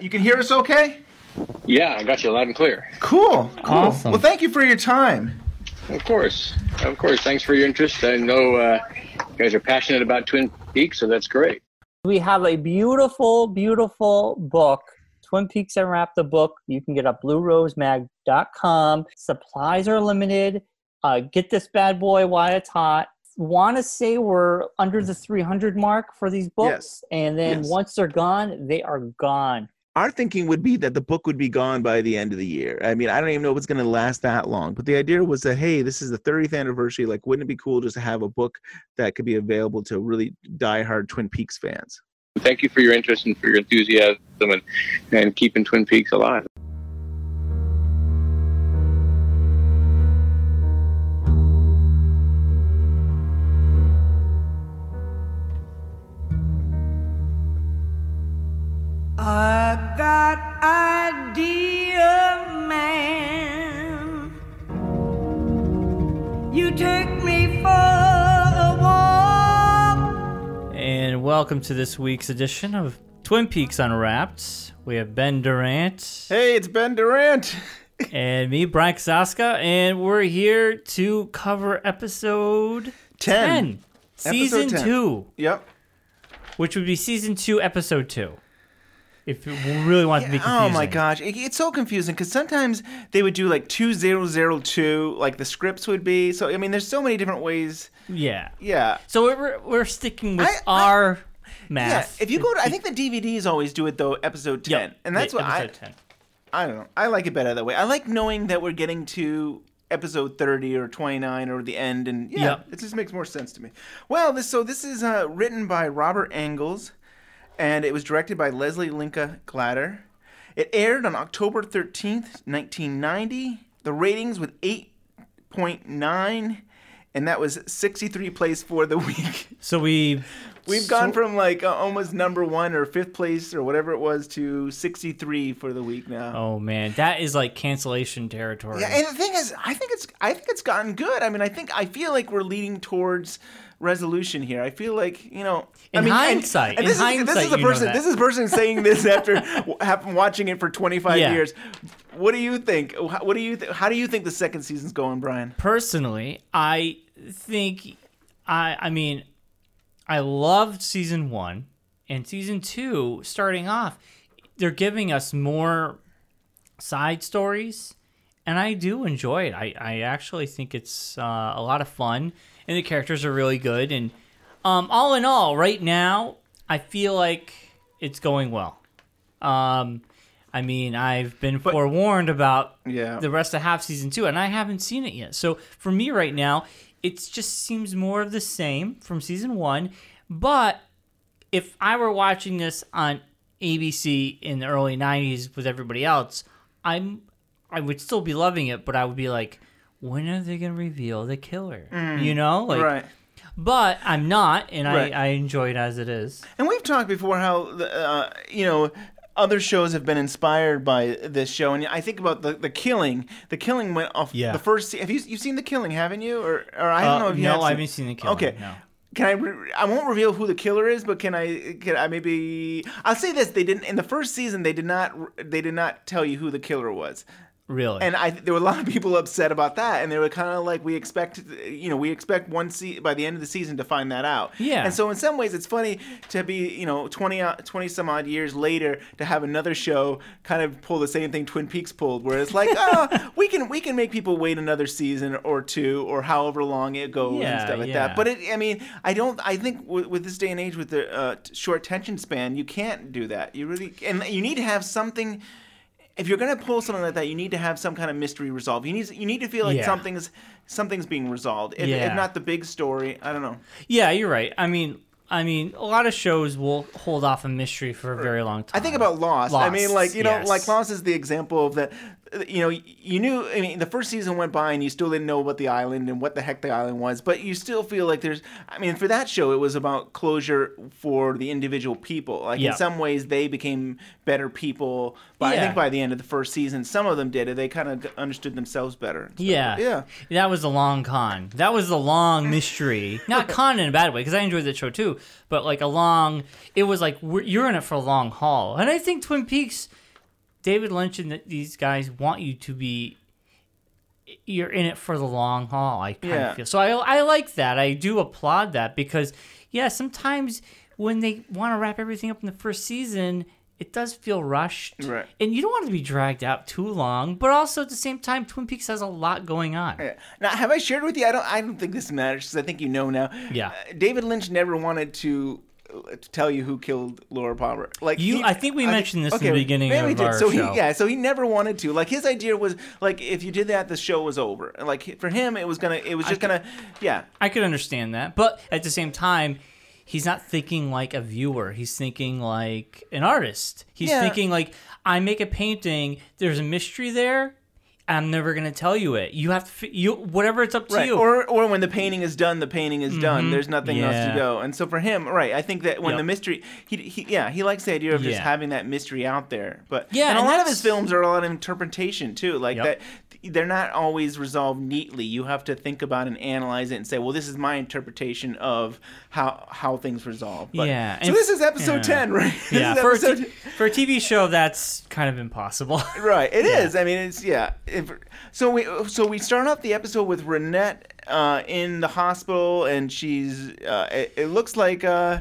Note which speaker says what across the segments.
Speaker 1: You can hear us okay?
Speaker 2: Yeah, I got you loud and clear.
Speaker 1: Cool. Cool.
Speaker 3: Awesome.
Speaker 1: Well, thank you for your time.
Speaker 2: Of course, of course. Thanks for your interest. I know uh, you guys are passionate about Twin Peaks, so that's great.
Speaker 3: We have a beautiful, beautiful book. Twin Peaks Unwrapped the book. You can get at bluerosemag.com. Supplies are limited. Uh, get this bad boy while it's hot. Want to say we're under the 300 mark for these books, and then
Speaker 1: Yes.
Speaker 3: once they're gone, they are gone.
Speaker 4: Our thinking would be that the book would be gone by the end of the year. I mean, I don't even know if it's going to last that long. But the idea was that, hey, this is the 30th anniversary. Like, wouldn't it be cool just to have a book that could be available to really diehard Twin Peaks fans?
Speaker 2: Thank you for your interest and for your enthusiasm and, and keeping Twin Peaks alive.
Speaker 5: I got idea, man. You take me for a walk.
Speaker 6: And welcome to this week's edition of Twin Peaks Unwrapped. We have Ben Durant
Speaker 1: Hey, it's Ben Durant.
Speaker 6: and me, Brian Kasaska, and we're here to cover episode
Speaker 1: 10.
Speaker 6: 10, season
Speaker 1: Episode 10.
Speaker 6: 2,
Speaker 1: Yep.
Speaker 6: which would be season 2, episode 2. If you really want to be confusing.
Speaker 1: Oh my gosh, it, it's so confusing because sometimes they would do like two zero zero two, like the scripts would be. So I mean, there's so many different ways.
Speaker 6: Yeah.
Speaker 1: Yeah.
Speaker 6: So we're, we're sticking with
Speaker 1: I- I-
Speaker 6: our
Speaker 1: Yeah,
Speaker 6: math.
Speaker 1: if you go to, I think the DVDs always do it though, episode ten,
Speaker 6: Yep,
Speaker 1: and that's
Speaker 6: yeah,
Speaker 1: what I,
Speaker 6: episode 10.
Speaker 1: I don't know. I like it better that way. I like knowing that we're getting to episode 30 or 29 or the end and yeah,
Speaker 6: Yep.
Speaker 1: it just makes more sense to me. Well, this so this is uh, written by Robert Engels and it was directed by Leslie Linka Glatter. It aired on October 13th, 1990. The ratings with 8.9 and that was 63 plays for the week.
Speaker 6: So we
Speaker 1: We've gone from like uh, almost number 1 or 5th place or whatever it was to 63 for the week now.
Speaker 6: Oh man, that is like cancellation territory.
Speaker 1: Yeah, and the thing is, I think it's I think it's gotten good. I mean, I think I feel like we're leading towards resolution here. I feel like you know. I
Speaker 6: In
Speaker 1: mean,
Speaker 6: hindsight-
Speaker 1: and
Speaker 6: in
Speaker 1: this is, this is a person. This is a person saying this after watching it for 25
Speaker 6: Yeah.
Speaker 1: years. What do you think? What do you? Th- how do you think the second season's going, Brian?
Speaker 6: personally, I think I I mean I loved season 1 and season 2 starting off they're giving us more side stories and I do enjoy it. I I actually think it's uh, a lot of fun and the characters are really good and um all in all right now I feel like it's going well. Um I mean, I've been forewarned about
Speaker 1: Yeah.
Speaker 6: the rest of half season two, and I haven't seen it yet. So for me right now, it just seems more of the same from season one. But if I were watching this on ABC in the early '90s with everybody else, I'm I would still be loving it, but I would be like, when are they gonna reveal the killer? You know, like.
Speaker 1: right.
Speaker 6: But I'm not, and
Speaker 1: Right.
Speaker 6: I, I enjoy it as it is.
Speaker 1: And we've talked before how the, uh, you know other shows have been inspired by this show, and I think about the, the Killing. The Killing went off
Speaker 6: Yeah.
Speaker 1: the first. Have you you've seen the Killing? Haven't you? Or or I don't
Speaker 6: Uh,
Speaker 1: know if you have.
Speaker 6: no,
Speaker 1: I
Speaker 6: haven't seen The Killing,
Speaker 1: Okay.
Speaker 6: no.
Speaker 1: Can I? Re- I won't reveal who the killer is, but can I? Can I maybe? I'll say this: they didn't in the first season. They did not. They did not tell you who the killer was.
Speaker 6: Really.
Speaker 1: And I, there were a lot of people upset about that, and they were kind of like, we expect, you know, we expect one se- by the end of the season to find that out.
Speaker 6: Yeah.
Speaker 1: And so in some ways, it's funny to be, you know, 20, o- 20 some odd years later to have another show kind of pull the same thing Twin Peaks pulled, where it's like, oh, we can we can make people wait another season or two or however long it goes and stuff like
Speaker 6: yeah.
Speaker 1: that. But it, I mean, I don't. I think with, with this day and age, with the uh, short attention span, you can't do that. You really, and you need to have something if you're gonna pull something like that, you need to have some kind of mystery resolved. You need you need to feel like
Speaker 6: Yeah.
Speaker 1: something's something's being resolved. If,
Speaker 6: Yeah.
Speaker 1: if not the big story, I don't know.
Speaker 6: Yeah, you're right. I mean, I mean, a lot of shows will hold off a mystery for a very long time.
Speaker 1: I think about Lost. I mean, like you know,
Speaker 6: yes.
Speaker 1: like Lost is the example of that. You know, you knew. I mean, the first season went by, and you still didn't know about the island and what the heck the island was. But you still feel like there's. I mean, for that show, it was about closure for the individual people. Like
Speaker 6: Yeah.
Speaker 1: in some ways, they became better people. But I think by the end of the first season, some of them did it. They kind of understood themselves better. So,
Speaker 6: Yeah.
Speaker 1: yeah.
Speaker 6: That was the long con. That was the long mystery. Not con in a bad way, because I enjoyed that show too. But like a long, it was like we're, you're in it for a long haul. And I think Twin Peaks, David Lynch and these guys want you to be. You're in it for the long haul. I kind
Speaker 1: Yeah.
Speaker 6: of feel so. I I like that. I do applaud that because yeah, sometimes when they want to wrap everything up in the first season. It does feel rushed,
Speaker 1: Right.
Speaker 6: And you don't want to be dragged out too long, but also at the same time, Twin Peaks has a lot going on.
Speaker 1: Yeah. Now, have I shared with you? I don't. I don't think this matters because I think you know now.
Speaker 6: Yeah.
Speaker 1: Uh, David Lynch never wanted to. To tell you who killed Laura Palmer, like
Speaker 6: You-
Speaker 1: he-
Speaker 6: I think we mentioned this in the beginning of
Speaker 1: did.
Speaker 6: our
Speaker 1: so
Speaker 6: show.
Speaker 1: He, yeah, so he never wanted to. Like his idea was like if you did that, the show was over. Like for him, it was gonna. It was just gonna. Yeah,
Speaker 6: I could understand that, but at the same time, he's not thinking like a viewer. He's thinking like an artist. He's
Speaker 1: Yeah.
Speaker 6: thinking like I make a painting. There's a mystery there. I'm never gonna tell you it. You have to. You whatever it's up to
Speaker 1: right.
Speaker 6: you.
Speaker 1: Or or when the painting is done, the painting is done. Mm-hmm. There's nothing else to go. And so for him, right, I think that when
Speaker 6: Yep.
Speaker 1: the mystery, he, he yeah, he likes the idea of just having that mystery out there. But
Speaker 6: Yeah,
Speaker 1: and a lot of his films are a lot of interpretation too. Like
Speaker 6: Yep.
Speaker 1: that, they're not always resolved neatly. You have to think about and analyze it and say, well, this is my interpretation of how how things resolve. But,
Speaker 6: Yeah,
Speaker 1: So
Speaker 6: and-
Speaker 1: this is episode
Speaker 6: yeah.
Speaker 1: ten, right? This
Speaker 6: yeah, for a, for a TV show, that's kind of impossible.
Speaker 1: Right, it is.
Speaker 6: Yeah.
Speaker 1: I mean, it's yeah. If, so we so we start off the episode with Ronette uh, in the hospital, and she's. Uh, it, it looks like. Uh,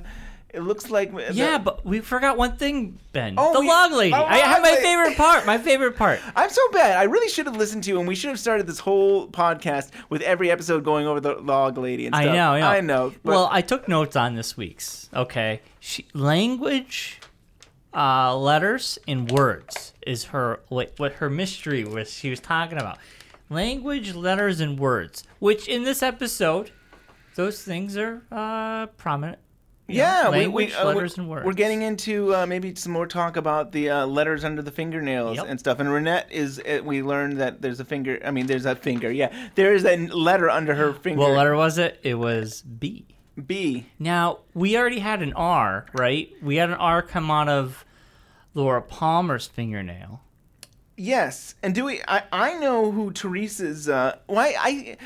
Speaker 1: it looks like. the-
Speaker 6: yeah, but we forgot one thing, Ben.
Speaker 1: Oh,
Speaker 6: the
Speaker 1: we-
Speaker 6: log lady.
Speaker 1: the
Speaker 6: I have my favorite part. My favorite part.
Speaker 1: I'm so bad. I really should have listened to, you, and we should have started this whole podcast with every episode going over the log lady and
Speaker 6: I
Speaker 1: stuff.
Speaker 6: know, I know.
Speaker 1: I know. But
Speaker 6: well, I took notes on this week's. Okay, she, language, uh, letters, and words is her what, what her mystery was. She was talking about language, letters, and words. Which in this episode, those things are uh, prominent. You know,
Speaker 1: yeah, we,
Speaker 6: language,
Speaker 1: we, uh,
Speaker 6: letters,
Speaker 1: we're,
Speaker 6: and words.
Speaker 1: we're getting into uh, maybe some more talk about the uh, letters under the fingernails
Speaker 6: Yep.
Speaker 1: and stuff. And Ronette is. Uh, we learned that there's a finger. I mean, there's a finger. Yeah, there is a letter under her finger.
Speaker 6: What letter was it? It was B.
Speaker 1: B.
Speaker 6: Now, we already had an R, right? We had an R come out of Laura Palmer's fingernail.
Speaker 1: Yes, and do we? I I know who Teresa's. Uh, why I.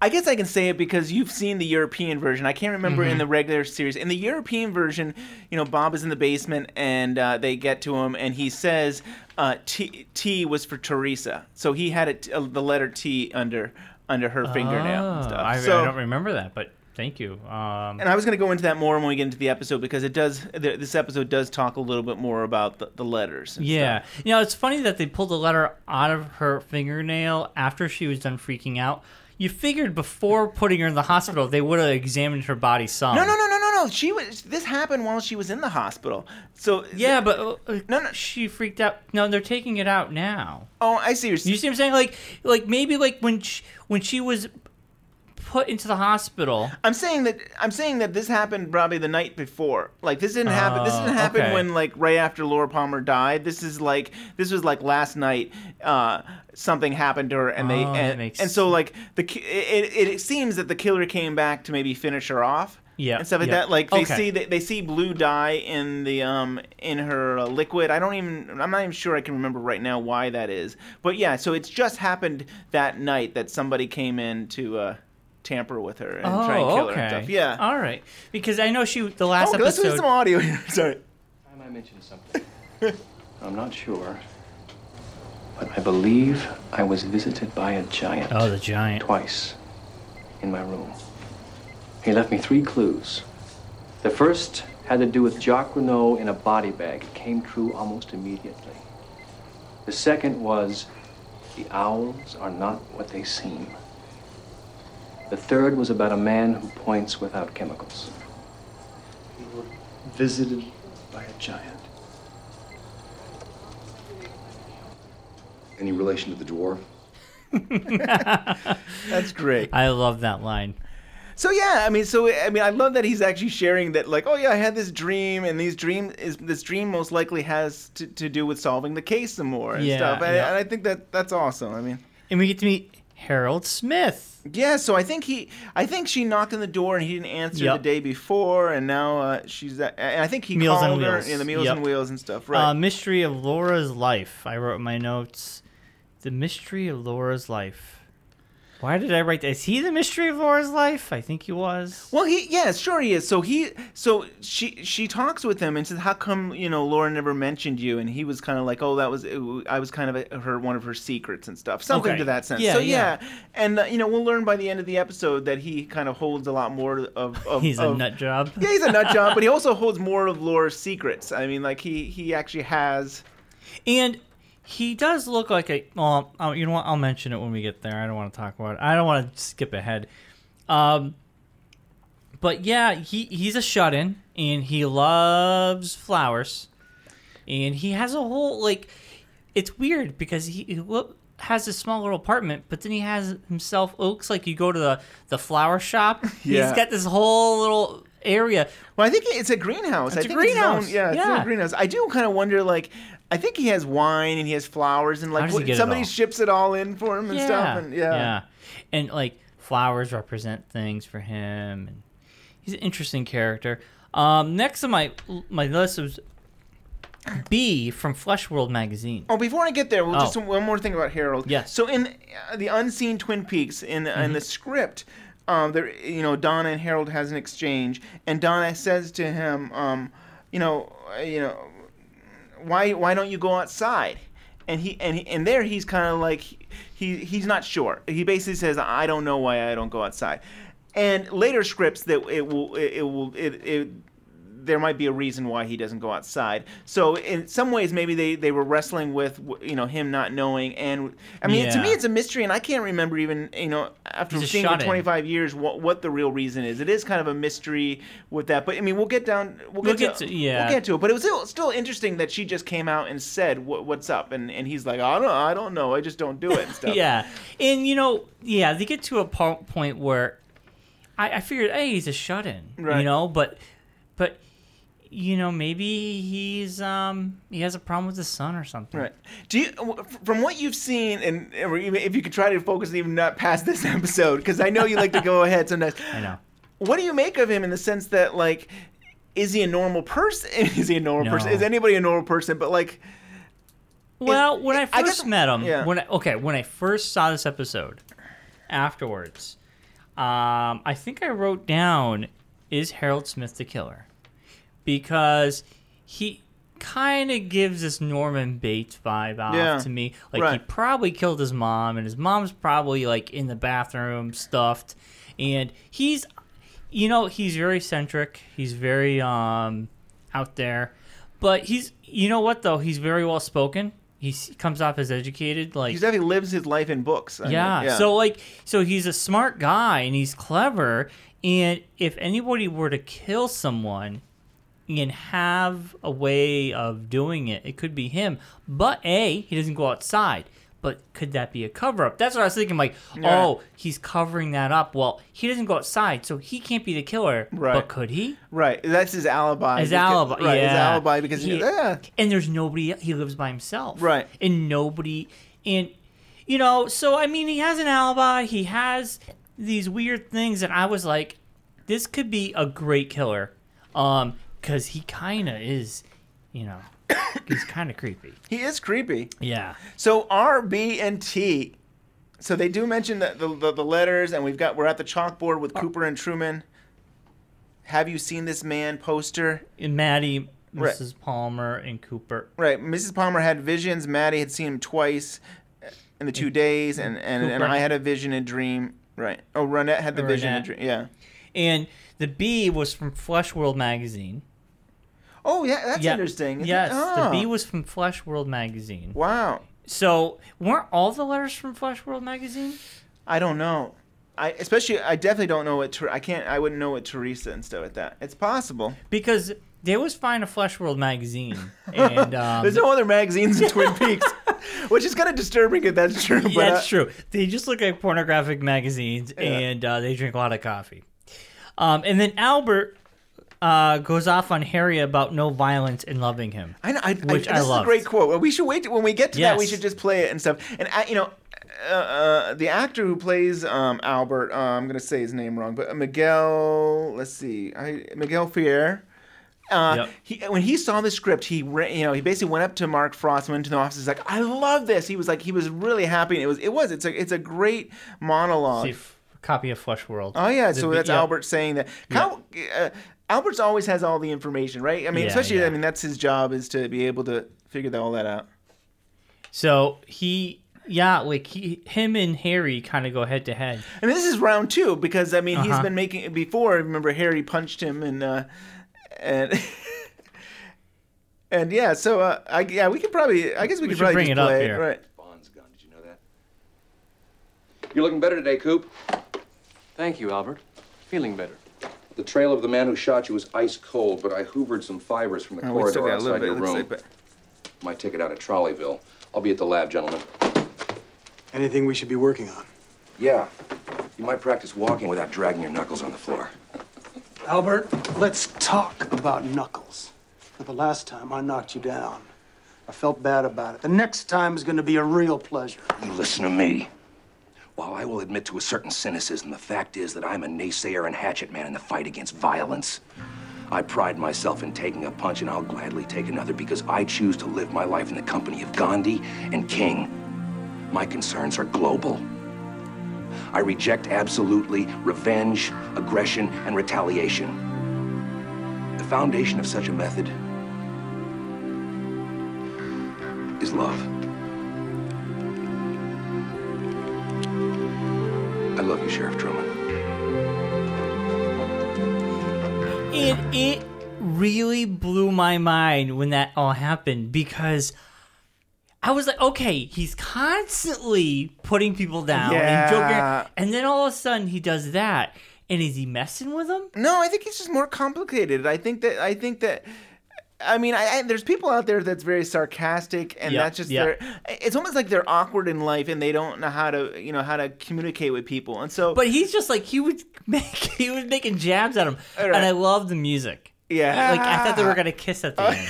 Speaker 1: I guess I can say it because you've seen the European version. I can't remember
Speaker 6: Mm-hmm.
Speaker 1: in the regular series. In the European version, you know, Bob is in the basement and uh, they get to him, and he says uh, T, T was for Teresa, so he had it, uh, the letter T under under her fingernail and
Speaker 6: Oh,
Speaker 1: stuff.
Speaker 6: I,
Speaker 1: so,
Speaker 6: I don't remember that, but thank you. Um,
Speaker 1: and I was going to go into that more when we get into the episode because it does. th- This episode does talk a little bit more about the, the letters. And
Speaker 6: yeah,
Speaker 1: stuff.
Speaker 6: you know, it's funny that they pulled the letter out of her fingernail after she was done freaking out. You figured before putting her in the hospital, they would have examined her body some.
Speaker 1: No, no, no, no, no, no. She was. This happened while she was in the hospital. So
Speaker 6: Yeah, but uh,
Speaker 1: No, no.
Speaker 6: she freaked out. No, they're taking it out now.
Speaker 1: Oh, I see. You're,
Speaker 6: You see what I'm saying? Like, like maybe like when she, when she was put into the hospital.
Speaker 1: I'm saying that I'm saying that this happened probably the night before. Like this didn't happen. This didn't
Speaker 6: Oh,
Speaker 1: happen
Speaker 6: okay.
Speaker 1: when like right after Laura Palmer died. This is like this was like last night. Uh, something happened to her, and they
Speaker 6: Oh,
Speaker 1: and,
Speaker 6: makes
Speaker 1: and so like the it, it it seems that the killer came back to maybe finish her off.
Speaker 6: Yeah,
Speaker 1: and stuff like
Speaker 6: yeah.
Speaker 1: that. Like they
Speaker 6: Okay.
Speaker 1: see they, they see blue dye in the um in her uh, liquid. I don't even I'm not even sure I can remember right now why that is. But yeah, so it's just happened that night that somebody came in to uh, tamper with her and try and oh, kill her and stuff. Yeah.
Speaker 6: All right. Because I know she the last
Speaker 1: Oh, let's do some audio here. Sorry.
Speaker 7: time I mentioned something. I'm not sure, but I believe I was visited by a giant
Speaker 6: Oh, the giant.
Speaker 7: twice in my room. He left me three clues. The first had to do with Jacques Renault in a body bag. It came true almost immediately. The second was the owls are not what they seem. The third was about a man who points without chemicals.
Speaker 8: We were visited by a giant.
Speaker 9: Any relation to the dwarf?
Speaker 1: That's great.
Speaker 6: I love that line.
Speaker 1: So yeah, I mean, so I mean, I love that he's actually sharing that, like, oh yeah, I had this dream, and these dream is this dream most likely has to, to do with solving the case some more and
Speaker 6: Yeah,
Speaker 1: stuff, and,
Speaker 6: yeah.
Speaker 1: and I think that that's awesome. I mean,
Speaker 6: And we get to meet Harold Smith.
Speaker 1: yeah. So I think he, I think she knocked on the door and he didn't answer
Speaker 6: Yep.
Speaker 1: the day before, and now uh, she's, at, and I think he
Speaker 6: Meals
Speaker 1: called her,
Speaker 6: Wheels.
Speaker 1: yeah, the meals
Speaker 6: Yep.
Speaker 1: and wheels and stuff, right?
Speaker 6: Uh, Mystery of Laura's Life. I wrote my notes. The Mystery of Laura's Life. Why did I write that? Is he the Mystery of Laura's Life? I think he was.
Speaker 1: Well, he yeah, sure he is. So he so she she talks with him and says, "How come you know Laura never mentioned you?" And he was kind of like, "Oh, that was I was kind of a, her one of her secrets and stuff, something
Speaker 6: Okay.
Speaker 1: to that sense."
Speaker 6: Yeah,
Speaker 1: so
Speaker 6: yeah.
Speaker 1: yeah, and uh, you know we'll learn by the end of the episode that he kind of holds a lot more of. of
Speaker 6: He's a nut job.
Speaker 1: Yeah, he's a nut job, but he also holds more of Laura's secrets. I mean, like he he actually has.
Speaker 6: And he does look like a. Well, oh, you know what? I'll mention it when we get there. I don't want to talk about it. I don't want to skip ahead. Um, but yeah, he he's a shut-in, and he loves flowers, and he has a whole like. It's weird because he, he has a small little apartment, but then he has himself. Looks like you go to the the flower shop.
Speaker 1: Yeah.
Speaker 6: He's got this whole little area.
Speaker 1: Well, I think it's a greenhouse.
Speaker 6: It's
Speaker 1: I
Speaker 6: a
Speaker 1: think It's
Speaker 6: greenhouse.
Speaker 1: own, yeah, it's
Speaker 6: Yeah.
Speaker 1: a greenhouse. I do kind of wonder, like, I think he has wine and he has flowers and like what- somebody ships it all in for him and stuff. And yeah.
Speaker 6: yeah, and like flowers represent things for him, and he's an interesting character. Um, next on my my list was B from Flesh World magazine.
Speaker 1: Oh, before I get there, well,
Speaker 6: Oh.
Speaker 1: just one more thing about Harold.
Speaker 6: Yes.
Speaker 1: So in uh, the unseen Twin Peaks, in in
Speaker 6: Mm-hmm.
Speaker 1: the script, um, there, you know, Donna and Harold has an exchange, and Donna says to him, um, you know, uh, you know, why why don't you go outside? And he and he, and there he's kind of like he he's not sure. He basically says, I don't know why I don't go outside. And later scripts that it will it, it will it, it there might be a reason why he doesn't go outside. So in some ways, maybe they, they were wrestling with you know him not knowing, and I mean to me it's a mystery, and I can't remember even you know after
Speaker 6: He's
Speaker 1: seeing it for
Speaker 6: shut-in.
Speaker 1: 25 years what what the real reason is. It is kind of a mystery with that, but I mean we'll get down we'll get,
Speaker 6: We'll get
Speaker 1: to,
Speaker 6: to- yeah.
Speaker 1: we'll get to it. But it was still, still interesting that she just came out and said what, what's up, and and he's like I don't I don't know I just don't do it and stuff.
Speaker 6: Yeah, and you know, yeah, they get to a point where I, I figured, hey, he's a shut-in, you know, but but you know, maybe he's um he has a problem with his son or something.
Speaker 1: Right. Do you, from what you've seen, and or even if you could try to focus even not past this episode, because I know you like to go ahead sometimes.
Speaker 6: I know.
Speaker 1: What do you make of him in the sense that like, is he a normal person? Is he a normal person? Is anybody a normal person? But like,
Speaker 6: Well, when I
Speaker 1: I
Speaker 6: first
Speaker 1: guess-
Speaker 6: met him,
Speaker 1: yeah.
Speaker 6: when I, okay, when I first saw this episode, afterwards, um, I think I wrote down, "Is Harold Smith the killer?" Because he kind of gives this Norman Bates vibe off
Speaker 1: Yeah,
Speaker 6: to me. Like he probably killed his mom, and his mom's probably like in the bathroom stuffed, and he's, you know, he's very eccentric. He's very um out there, but he's, you know what though, he's very well spoken. He comes off as educated, like
Speaker 1: he definitely lives his life in books. I mean,
Speaker 6: yeah. So like, so he's a smart guy and he's clever. And if anybody were to kill someone and have a way of doing it, it could be him. But a, he doesn't go outside. But could that be a cover up? That's what I was thinking. Like,
Speaker 1: Yeah.
Speaker 6: oh, he's covering that up. Well, he doesn't go outside, so he can't be the killer.
Speaker 1: Right.
Speaker 6: But could he?
Speaker 1: right, that's his alibi.
Speaker 6: His
Speaker 1: because-
Speaker 6: alibi.
Speaker 1: Right,
Speaker 6: yeah.
Speaker 1: his alibi because
Speaker 6: He-
Speaker 1: yeah.
Speaker 6: and there's nobody. He lives by himself.
Speaker 1: Right.
Speaker 6: And nobody. And you know, so I mean, he has an alibi. He has these weird things, and I was like, this could be a great killer, um, because he kind of is, you know, he's kind of creepy.
Speaker 1: He is creepy.
Speaker 6: Yeah.
Speaker 1: So R, B, and T. So they do mention the, the, the, the letters, and we've got we're at the chalkboard with Cooper and Truman. Have you seen this man poster?
Speaker 6: And Maddie,
Speaker 1: Right.
Speaker 6: Mrs. Palmer, and Cooper.
Speaker 1: Right. Mrs. Palmer had visions. Maddie had seen him twice uh, in the two days, and, and, and
Speaker 6: Cooper.
Speaker 1: I had a vision and dream. Right. Oh, Ronette had the vision and dream. Yeah.
Speaker 6: And the B was from Flesh World magazine.
Speaker 1: Oh, yeah. That's
Speaker 6: Yeah.
Speaker 1: interesting.
Speaker 6: Yes,
Speaker 1: it?
Speaker 6: the
Speaker 1: Oh,
Speaker 6: B was from Flesh World magazine.
Speaker 1: Wow.
Speaker 6: So weren't all the letters from Flesh World magazine?
Speaker 1: I don't know. I especially I definitely don't know what Ter- I can't I wouldn't know what Teresa and stuff like that. It's possible.
Speaker 6: Because they always find a Flesh World magazine, and um,
Speaker 1: There's no other magazines in Twin Peaks, which is kind of disturbing if that's true. But
Speaker 6: yeah, that's
Speaker 1: uh,
Speaker 6: true. They just look like pornographic magazines, and uh, they drink a lot of coffee. Um, and then Albert uh, goes off on Harry about no violence and loving him.
Speaker 1: I know. I,
Speaker 6: Which
Speaker 1: I,
Speaker 6: I
Speaker 1: this is a great quote. We should wait till- when we get to that. We should just play it and stuff. And I, you know, uh, uh, the actor who plays um, Albert, uh, I'm gonna say his name wrong, but Miguel. Let's see, I, Miguel Ferrer. Uh,
Speaker 6: Yep.
Speaker 1: he, when he saw the script, he you know he basically went up to Mark Frost, went into the office, he's like, "I love this." He was like, he was really happy, and it was it was it's a it's a great monologue.
Speaker 6: See, f- copy of Flesh World.
Speaker 1: Oh yeah, so that's
Speaker 6: yeah.
Speaker 1: Albert saying that. How, uh, Albert's always has all the information, right? I mean,
Speaker 6: Yeah,
Speaker 1: especially
Speaker 6: yeah.
Speaker 1: I mean that's his job is to be able to figure all that out.
Speaker 6: So he, yeah, like he, him and Harry kind of go head to head.
Speaker 1: I mean, this is round two because I mean he's
Speaker 6: Uh-huh.
Speaker 1: been making it before. Remember, Harry punched him and uh, and and yeah. So uh, I yeah, we could probably. I guess we,
Speaker 6: We
Speaker 1: could probably
Speaker 6: bring
Speaker 1: just
Speaker 6: it up here.
Speaker 1: right?
Speaker 9: Bond's gun. Did you know that? You're looking better today, Coop.
Speaker 7: Thank you, Albert. Feeling better.
Speaker 9: The trail of the man who shot you was ice cold, but I hoovered some fibers from the
Speaker 1: Oh, we still
Speaker 9: corridor
Speaker 1: got a little
Speaker 9: outside
Speaker 1: bit.
Speaker 9: your
Speaker 1: it looks
Speaker 9: room.
Speaker 1: like, but
Speaker 9: My ticket out of Trolleyville. I'll be at the lab, gentlemen.
Speaker 8: Anything we should be working on?
Speaker 9: Yeah. You might practice walking without dragging your knuckles on the floor.
Speaker 8: Albert, let's talk about Knuckles. Now, the last time I knocked you down, I felt bad about it. The next time is going to be a real pleasure.
Speaker 9: You listen to me. While I will admit to a certain cynicism, the fact is that I'm a naysayer and hatchet man in the fight against violence. I pride myself in taking a punch, and I'll gladly take another because I choose to live my life in the company of Gandhi and King. My concerns are global. I reject absolutely revenge, aggression, and retaliation. The foundation of such a method is love. Love you, Sheriff Truman.
Speaker 6: It it really blew my mind when that all happened because I was like, okay, he's constantly putting people down and
Speaker 1: Yeah.
Speaker 6: joking, and then all of a sudden he does that, and is he messing with them?
Speaker 1: no, I think it's just more complicated. I think that I think that. I mean, I, I, there's people out there that's very sarcastic, and
Speaker 6: Yep,
Speaker 1: that's just
Speaker 6: yep.
Speaker 1: their. It's almost like they're awkward in life, and they don't know how to, you know, how to communicate with people. And so,
Speaker 6: But he's just like he would make he was making jabs at him,
Speaker 1: right.
Speaker 6: and I love the music.
Speaker 1: yeah,
Speaker 6: Like I thought they were gonna kiss at the end.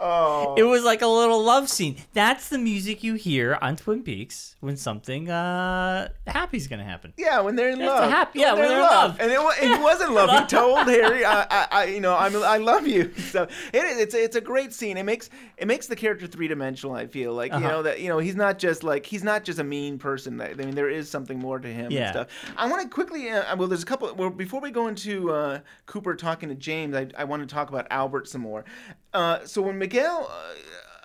Speaker 1: Oh.
Speaker 6: It was like a little love scene. That's the music you hear on Twin Peaks when something uh happy's gonna happen.
Speaker 1: Yeah, when they're in
Speaker 6: That's
Speaker 1: love.
Speaker 6: happy- yeah, when they're in love.
Speaker 1: And, it, wa- and he was in love. He told Harry, I, I, I, you know, I'm, I love you. So it is. It's, a- it's a great scene. It makes it makes the character three dimensional. I feel like you
Speaker 6: Uh-huh.
Speaker 1: know that you know he's not just like he's not just a mean person. I mean, there is something more to him
Speaker 6: Yeah.
Speaker 1: and stuff. I want to quickly. Uh, well, there's a couple. Well, before we go into uh, Cooper talking to James, I, I want to talk about Albert some more. Uh, so when Miguel, uh,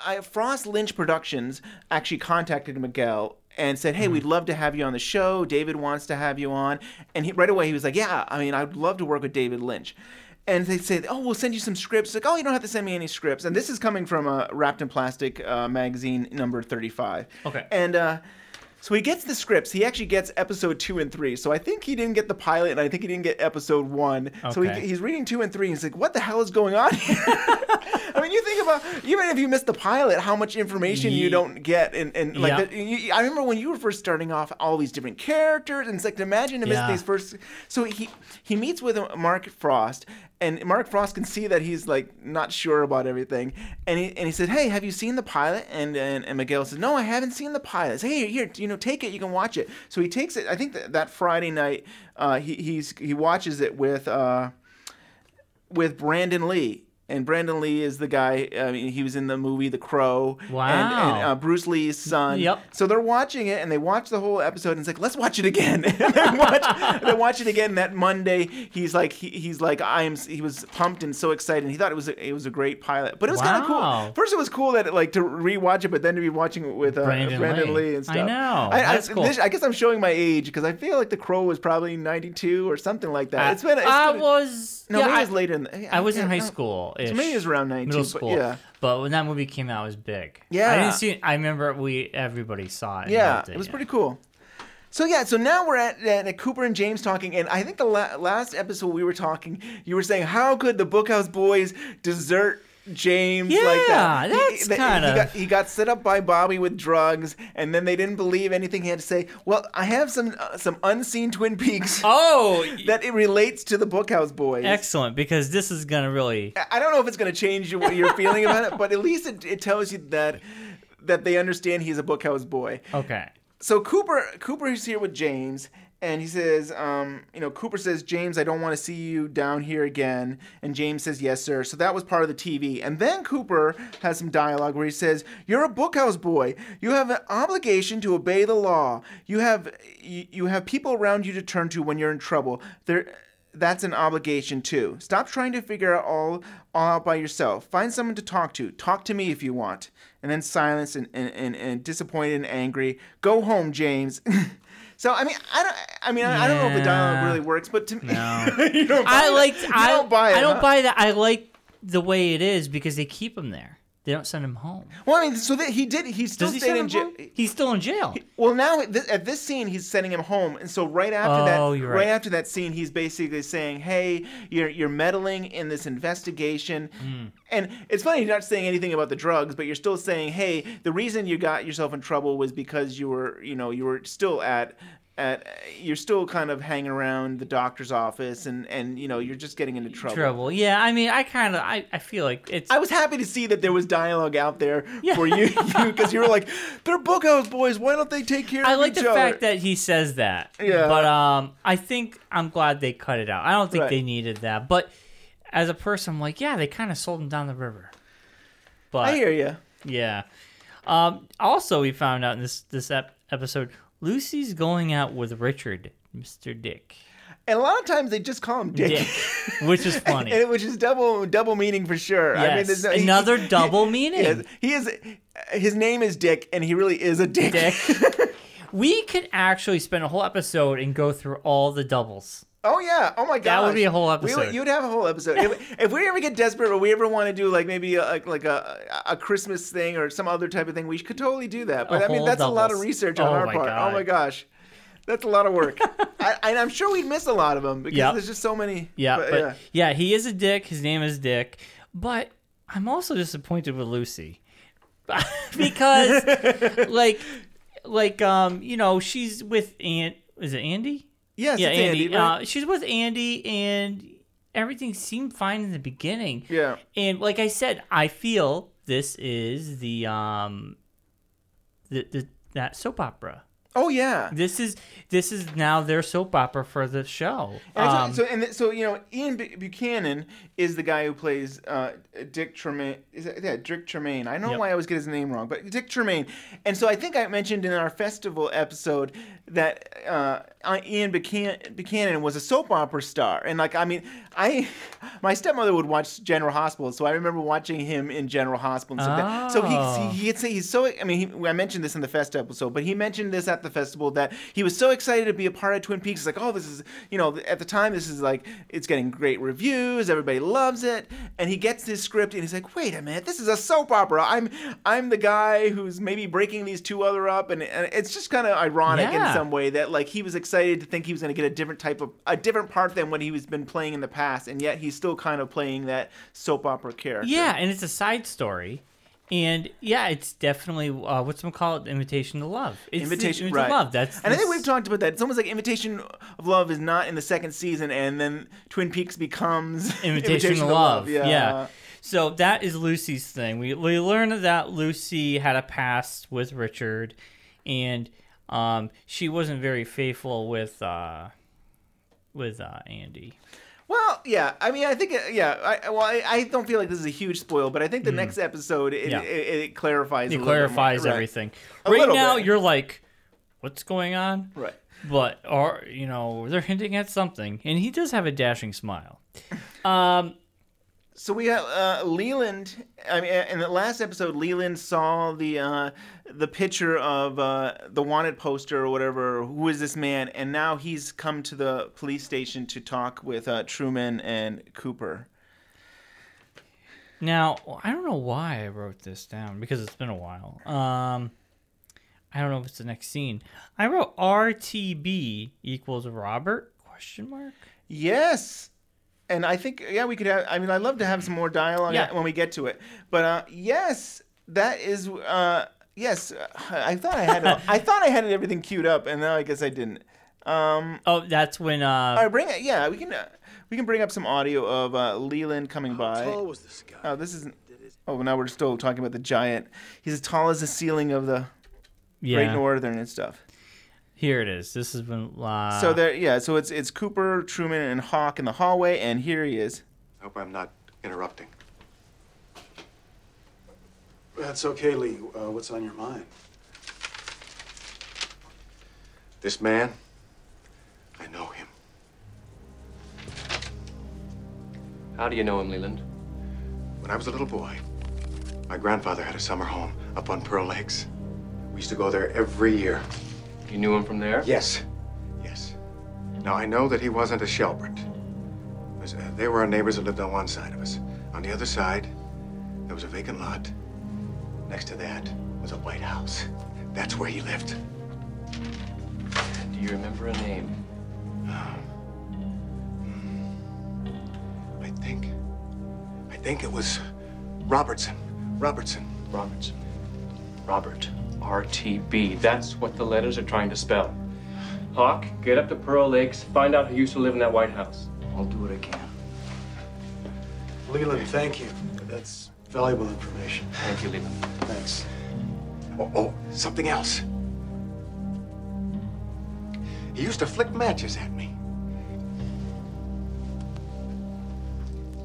Speaker 1: I, Frost Lynch Productions actually contacted Miguel and said, "Hey, we'd love to have you on the show. David wants to have you on." And he, right away he was like, "Yeah, I mean, I'd love to work with David Lynch." And they said, "Oh, we'll send you some scripts." Like, "Oh, you don't have to send me any scripts." And this is coming from uh, Wrapped in Plastic uh, magazine number thirty-five.
Speaker 6: Okay.
Speaker 1: And uh, so he gets the scripts. He actually gets episode two and three. So I think he didn't get the pilot, and I think he didn't get episode one. So he, he's reading two and three. And he's like, "What the hell is going on here?" I mean, you think about even if you missed the pilot, how much information you don't get, and, and like
Speaker 6: Yeah.
Speaker 1: the, you, I remember when you were first starting off, all these different characters, and it's like imagine to miss
Speaker 6: Yeah.
Speaker 1: these first. So he he meets with Mark Frost, and Mark Frost can see that he's like not sure about everything, and he and he said, "Hey, have you seen the pilot?" And and, and Miguel says, "No, I haven't seen the pilot." Say, "Hey, here, you know, take it. You can watch it." So he takes it. I think that, that Friday night, uh, he he's he watches it with. Uh, with Brandon Lee. And Brandon Lee is the guy. I mean, he was in the movie The Crow. And, and
Speaker 6: Wow.
Speaker 1: uh, Bruce Lee's son.
Speaker 6: Yep.
Speaker 1: So they're watching it, and they watch the whole episode, and it's like, let's watch it again. and they watch, they watch it again that Monday. He's like, he, he's like, I am. He was pumped and so excited. He thought it was a, it was a great pilot, but it was kind of cool. First, it was cool that like to rewatch it, but then to be watching it with uh,
Speaker 6: Brandon
Speaker 1: Brandon,
Speaker 6: Lee.
Speaker 1: Lee. and
Speaker 6: I
Speaker 1: stuff.
Speaker 6: know.
Speaker 1: I, I,
Speaker 6: That's cool.
Speaker 1: this- I guess I'm showing my age because I feel like The Crow was probably 92 or something like that. it's been. It's
Speaker 6: I
Speaker 1: been-
Speaker 6: was
Speaker 1: no,
Speaker 6: yeah,
Speaker 1: maybe
Speaker 6: I,
Speaker 1: it was later in the.
Speaker 6: I was in high
Speaker 1: no.
Speaker 6: school.
Speaker 1: So maybe it was around 92,
Speaker 6: middle
Speaker 1: but
Speaker 6: school.
Speaker 1: yeah.
Speaker 6: But when that movie came out, it was big.
Speaker 1: Yeah.
Speaker 6: I didn't see. it. I remember we everybody saw it.
Speaker 1: Yeah, it was pretty cool. So yeah, so now we're at, at Cooper and James talking, and I think the la- last episode we were talking, you were saying how could the Bookhouse Boys desert James like that.
Speaker 6: Yeah, that's
Speaker 1: he,
Speaker 6: kinda-
Speaker 1: he got, he got set up by Bobby with drugs, and then they didn't believe anything he had to say. Well, I have some uh, some unseen Twin Peaks
Speaker 6: Oh,
Speaker 1: that it relates to the Bookhouse Boys.
Speaker 6: excellent! Because this is gonna really.
Speaker 1: I don't know if it's going to change you, what you're feeling about it, but at least it, it tells you that that they understand he's a Bookhouse Boy.
Speaker 6: Okay.
Speaker 1: so Cooper Cooper is here with James and he says um, you know Cooper says James I don't want to see you down here again and James says yes sir so that was part of the TV and then Cooper has some dialogue where he says you're a bookhouse boy you have an obligation to obey the law you have you, you have people around you to turn to when you're in trouble there that's an obligation too. Stop trying to figure out all, all out by yourself. Find someone to talk to. Talk to me if you want. And then silence and, and, and, and disappointed and angry. Go home, James. so I mean, I don't. I mean, I, I don't know if the dialogue
Speaker 6: Yeah.
Speaker 1: really works, but to me,
Speaker 6: No.
Speaker 1: you don't. Buy
Speaker 6: I
Speaker 1: it.
Speaker 6: like.
Speaker 1: You
Speaker 6: I
Speaker 1: don't buy it.
Speaker 6: I don't
Speaker 1: huh?
Speaker 6: buy that. I like the way it is because they keep him there. They don't send him home.
Speaker 1: Well, I mean, so that he did. He still
Speaker 6: Does he
Speaker 1: stayed
Speaker 6: send
Speaker 1: in
Speaker 6: him
Speaker 1: jail.
Speaker 6: home? He's still in jail.
Speaker 1: Well, now th- at this scene, he's sending him home, and so right after that,
Speaker 6: Oh, you're
Speaker 1: right.
Speaker 6: right.
Speaker 1: after that scene, he's basically saying, "Hey, you're you're meddling in this investigation,"
Speaker 6: Hmm.
Speaker 1: and it's funny you're not saying anything about the drugs, but you're still saying, "Hey, the reason you got yourself in trouble was because you were, you know, you were still at." At, you're still kind of hanging around the doctor's office and and you know you're just getting into trouble.
Speaker 6: Trouble. Yeah. I mean, I kind of. I, I feel like it's.
Speaker 1: I was happy to see that there was dialogue out there
Speaker 6: Yeah.
Speaker 1: for you because you were like, they're bookhouse boys. Why don't they take care of you?
Speaker 6: I
Speaker 1: of
Speaker 6: like
Speaker 1: each
Speaker 6: the
Speaker 1: other?
Speaker 6: fact that he says that.
Speaker 1: Yeah.
Speaker 6: But um, I think I'm glad they cut it out. I don't think
Speaker 1: Right.
Speaker 6: they needed that. But as a person, I'm like, yeah, they kind of sold him down the river. But
Speaker 1: I hear you.
Speaker 6: yeah. Um. Also, we found out in this this ep- episode, Lucy's going out with Richard, Mr. Dick.
Speaker 1: And a lot of times they just call him Dick,
Speaker 6: Dick, which is funny.
Speaker 1: and, which is double double meaning for sure. I mean,
Speaker 6: Yes,
Speaker 1: there's no, he-
Speaker 6: another
Speaker 1: he-
Speaker 6: double
Speaker 1: he-
Speaker 6: meaning.
Speaker 1: He is. His name is Dick, and he really is a dick.
Speaker 6: Dick. we could actually spend a whole episode and go through all the doubles.
Speaker 1: Oh yeah. Oh my god.
Speaker 6: That would be a whole episode.
Speaker 1: would, you would have a whole episode. if, if we ever get desperate, or we ever want to do like maybe a, like a a Christmas thing or some other type of thing, we could totally do that. But
Speaker 6: A
Speaker 1: I mean, that's a lot of research on
Speaker 6: Oh
Speaker 1: our part.
Speaker 6: God.
Speaker 1: Oh my gosh. That's a lot of work. I, and I'm sure we'd miss a lot of them because
Speaker 6: Yep.
Speaker 1: there's just so many.
Speaker 6: Yeah,
Speaker 1: but,
Speaker 6: but,
Speaker 1: yeah.
Speaker 6: yeah. he is a dick. His name is Dick. But I'm also disappointed with Lucy because, like, like um, you know, she's with Aunt. Is it Andy?
Speaker 1: Yes,
Speaker 6: yeah, Andy.
Speaker 1: Andy, right?
Speaker 6: uh, she's with Andy, and everything seemed fine in the beginning.
Speaker 1: Yeah.
Speaker 6: And like I said, I feel this is the um, the, the that soap opera.
Speaker 1: Oh yeah.
Speaker 6: This is this is now their soap opera for the show.
Speaker 1: And so-
Speaker 6: Um,
Speaker 1: so, and so you know, Ian Bu- Buchanan is the guy who plays uh, Dick Tremaine. Is that, yeah, Dick Tremaine. I don't know
Speaker 6: Yep.
Speaker 1: why I always get his name wrong, but Dick Tremaine. And so I think I mentioned in our festival episode that uh, uh, Ian Buchanan, Buchanan was a soap opera star, and like I mean, I my stepmother would watch General Hospital, so I remember watching him in General Hospital and stuff that. So
Speaker 6: Oh.
Speaker 1: he, he he'd say he's so. I mean, he, I mentioned this in the fest episode, but he mentioned this at the festival that he was so excited to be a part of Twin Peaks. It's like, oh, this is you know, at the time this is like it's getting great reviews, everybody loves it, and he gets this script and he's like, wait a minute, this is a soap opera. I'm I'm the guy who's maybe breaking these two other up, and, and it's just kind of ironic in some way that like he was excited to think he was going to get a different type of a different part than what he was been playing in the past, and yet he's still kind of playing that soap opera character.
Speaker 6: Yeah, and it's a side story. And yeah, it's definitely uh, what's it? Invitation to Love. It's the
Speaker 1: Invitation,
Speaker 6: to
Speaker 1: right?
Speaker 6: Love. That's
Speaker 1: and I think we've talked about that. It's almost like Invitation of Love is not in the second season, and then Twin Peaks becomes
Speaker 6: Invitation, to Love. Yeah. So that is Lucy's thing. We we learned that Lucy had a past with Richard, and um, she wasn't very faithful with uh, with uh, Andy.
Speaker 1: Well, yeah. I mean, I think, uh, yeah. I, well, I, I don't feel like this is a huge spoil, but I think the next episode it,
Speaker 6: Mm. Yeah.
Speaker 1: it, it, clarifies. a
Speaker 6: It
Speaker 1: little bit more.
Speaker 6: clarifies
Speaker 1: Right.
Speaker 6: everything.
Speaker 1: A
Speaker 6: right now,
Speaker 1: bit.
Speaker 6: you're like, "What's going on?"
Speaker 1: Right.
Speaker 6: But or you know, they're hinting at something, and he does have a dashing smile. Um,
Speaker 1: So we have uh, Leland. I mean, in the last episode, Leland saw the uh, the picture of uh, the wanted poster or whatever. Who is this man? And now he's come to the police station to talk with uh, Truman and Cooper.
Speaker 6: Now, I don't know why I wrote this down because it's been a while. Um, I don't know if it's the next scene. I wrote RTB equals Robert question mark.
Speaker 1: Yes. And I think yeah, we could have. I mean, I'd love to have some more dialogue
Speaker 6: Yeah.
Speaker 1: when we get to it. But uh, yes, that is. Uh, yes, uh, I thought I had. It, I thought I had everything queued up, and now I guess I didn't. Um,
Speaker 6: Oh, that's when. Uh,
Speaker 1: all right, bring it. Yeah, we can. Uh, we can bring up some audio of uh, Leland coming by.
Speaker 8: tall was this guy?
Speaker 1: Oh, this isn't. Oh, now we're still talking about the giant. He's as tall as the ceiling of the Great. Northern and stuff.
Speaker 6: Here it is. This has been Uh,
Speaker 1: so there, yeah. So it's it's Cooper, Truman, and Hawk in the hallway, and here he is.
Speaker 10: I hope I'm not interrupting.
Speaker 8: That's okay, Lee. Uh, what's on your mind?
Speaker 10: This man, I know him.
Speaker 7: How do you know him, Leland?
Speaker 10: When I was a little boy, my grandfather had a summer home up on Pearl Lakes. We used to go there every year.
Speaker 7: You knew him from there?
Speaker 10: Yes. Yes. Now, I know that he wasn't a Shelbert. Because, uh, they were our neighbors that lived on one side of us. On the other side, there was a vacant lot. Next to that was a white house. That's where he lived.
Speaker 7: Do you remember a name?
Speaker 10: I think. I think it was Robertson. Robertson.
Speaker 7: Robertson. Robert. RTB. That's what the letters are trying to spell. Hawk, get up to Pearl Lakes, find out who used to live in that White House.
Speaker 9: I'll do what I can.
Speaker 8: Leland, thank you. That's valuable information.
Speaker 7: Thank you, Leland.
Speaker 8: Thanks.
Speaker 10: Oh, oh, something else. He used to flick matches at me.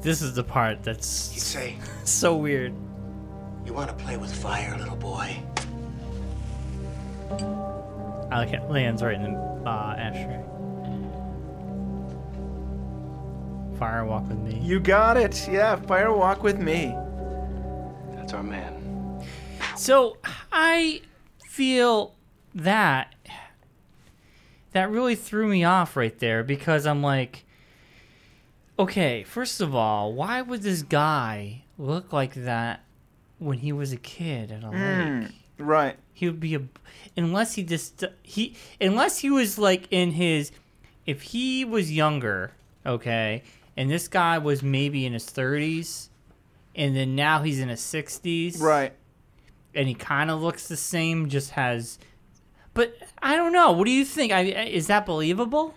Speaker 6: This is the part that's
Speaker 10: He'd say,
Speaker 6: so weird.
Speaker 10: You want to play with fire, little boy?
Speaker 6: I like it lands right in the uh, ashtray. Fire walk with me.
Speaker 1: You got it. Yeah, fire walk with me.
Speaker 7: That's our man.
Speaker 6: So I feel that that really threw me off right there because I'm like, okay, first of all, why would this guy look like that when he was a kid at a lake?
Speaker 1: Right.
Speaker 6: He would be a unless he just he unless he was like in his if he was younger, okay, and this guy was maybe in his 30s and then now he's in his 60s
Speaker 1: Right.
Speaker 6: and he kind of looks the same, just has. But I don't know. What do you think? I, is that believable?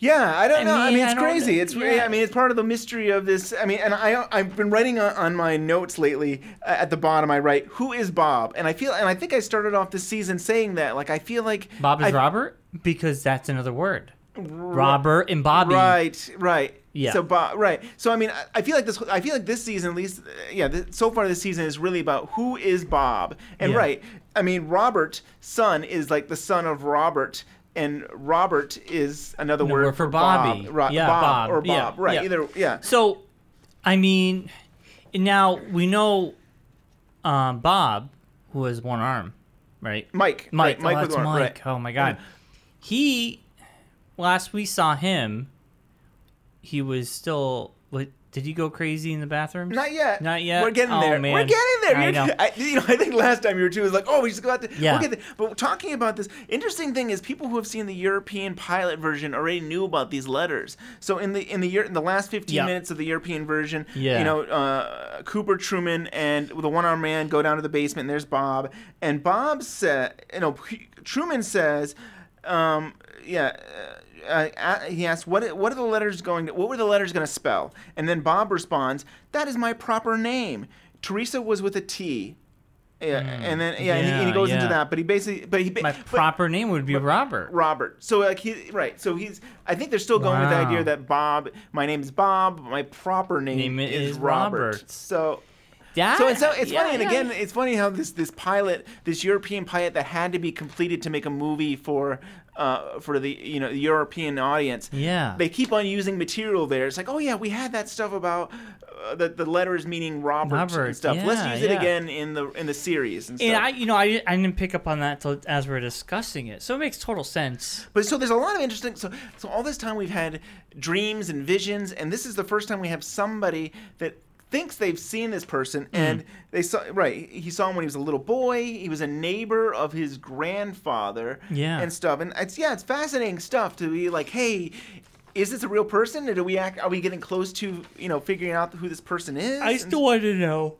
Speaker 1: Yeah, I don't
Speaker 6: I
Speaker 1: know. I
Speaker 6: mean,
Speaker 1: mean,
Speaker 6: I
Speaker 1: it's crazy. It's really,
Speaker 6: yeah.
Speaker 1: I mean, it's part of the mystery of this. I mean, and I I've been writing on, on my notes lately. Uh, at the bottom, I write, "Who is Bob?" And I feel, and I think I started off this season saying that. Like, I feel like
Speaker 6: Bob is
Speaker 1: I-
Speaker 6: Robert because that's another word. Robert and Bobby.
Speaker 1: Right, right.
Speaker 6: Yeah.
Speaker 1: So, Bob, right. So, I mean, I, I feel like this. I feel like this season, at least, uh, yeah. This, so far, this season is really about who is Bob. And
Speaker 6: Yeah.
Speaker 1: right, I mean, Robert, son, is like the son of Robert. And Robert is another
Speaker 6: No,
Speaker 1: word,
Speaker 6: word for
Speaker 1: Bob.
Speaker 6: Bobby.
Speaker 1: Ro-
Speaker 6: Yeah,
Speaker 1: Bob,
Speaker 6: Bob.
Speaker 1: or
Speaker 6: Yeah,
Speaker 1: Bob. Right.
Speaker 6: yeah.
Speaker 1: Either. Yeah.
Speaker 6: So, I mean, now we know um, Bob, who has one arm, right?
Speaker 1: Mike.
Speaker 6: Mike.
Speaker 1: Right, Mike
Speaker 6: oh,
Speaker 1: with
Speaker 6: that's
Speaker 1: one,
Speaker 6: Mike.
Speaker 1: right.
Speaker 6: Oh my God. He last we saw him, he was still. Did you go crazy in the bathroom?
Speaker 1: Not yet.
Speaker 6: Not yet.
Speaker 1: We're getting
Speaker 6: Oh,
Speaker 1: there.
Speaker 6: Man.
Speaker 1: We're getting there.
Speaker 6: I know.
Speaker 1: I, you know, I think last time you were too was like, oh, we just go out there.
Speaker 6: Yeah.
Speaker 1: We'll. But talking about this, interesting thing is people who have seen the European pilot version already knew about these letters. So in the in the Euro- in the last 15
Speaker 6: Yeah.
Speaker 1: minutes of the European version,
Speaker 6: Yeah.
Speaker 1: you know, uh, Cooper, Truman, and the one-armed man go down to the basement. and There's Bob, and Bob said, you know, Truman says, um, yeah. Uh, uh, uh, he asks, "What what are the letters going? To, what were the letters going to spell?" And then Bob responds, "That is my proper name. Teresa was with a T." Yeah, and then yeah, and, he, and he
Speaker 6: Hmm. Yeah,
Speaker 1: goes into that, but he basically, but he,
Speaker 6: My
Speaker 1: but-
Speaker 6: proper name would be Robert.
Speaker 1: Robert. So like he right. So he's. I think they're still going with the idea that Bob. My name is Bob. My proper name,
Speaker 6: Name
Speaker 1: is,
Speaker 6: is
Speaker 1: Robert.
Speaker 6: Robert.
Speaker 1: So.
Speaker 6: That,
Speaker 1: So it's, so it's
Speaker 6: yeah,
Speaker 1: funny, and
Speaker 6: yeah.
Speaker 1: again, it's funny how this this pilot, this European pilot that had to be completed to make a movie for uh, for the you know the European audience.
Speaker 6: Yeah.
Speaker 1: They keep on using material there. It's like, oh yeah, we had that stuff about uh, the the letters meaning Robert,
Speaker 6: Robert,
Speaker 1: and stuff. Let's
Speaker 6: yeah,
Speaker 1: use it
Speaker 6: yeah.
Speaker 1: again in the in the series and stuff.
Speaker 6: And I, you know, I, I didn't pick up on that till as we are discussing it, so it makes total sense.
Speaker 1: But so there's a lot of interesting. So so all this time we've had dreams and visions, and this is the first time we have somebody that thinks they've seen this person,
Speaker 6: Hmm.
Speaker 1: and they saw right. He saw him when he was a little boy. He was a neighbor of his grandfather.
Speaker 6: Yeah.
Speaker 1: And stuff, and it's yeah, it's fascinating stuff to be like, hey. is this a real person? Or do we act? Are we getting close to you know figuring out who this person is?
Speaker 6: I still want to know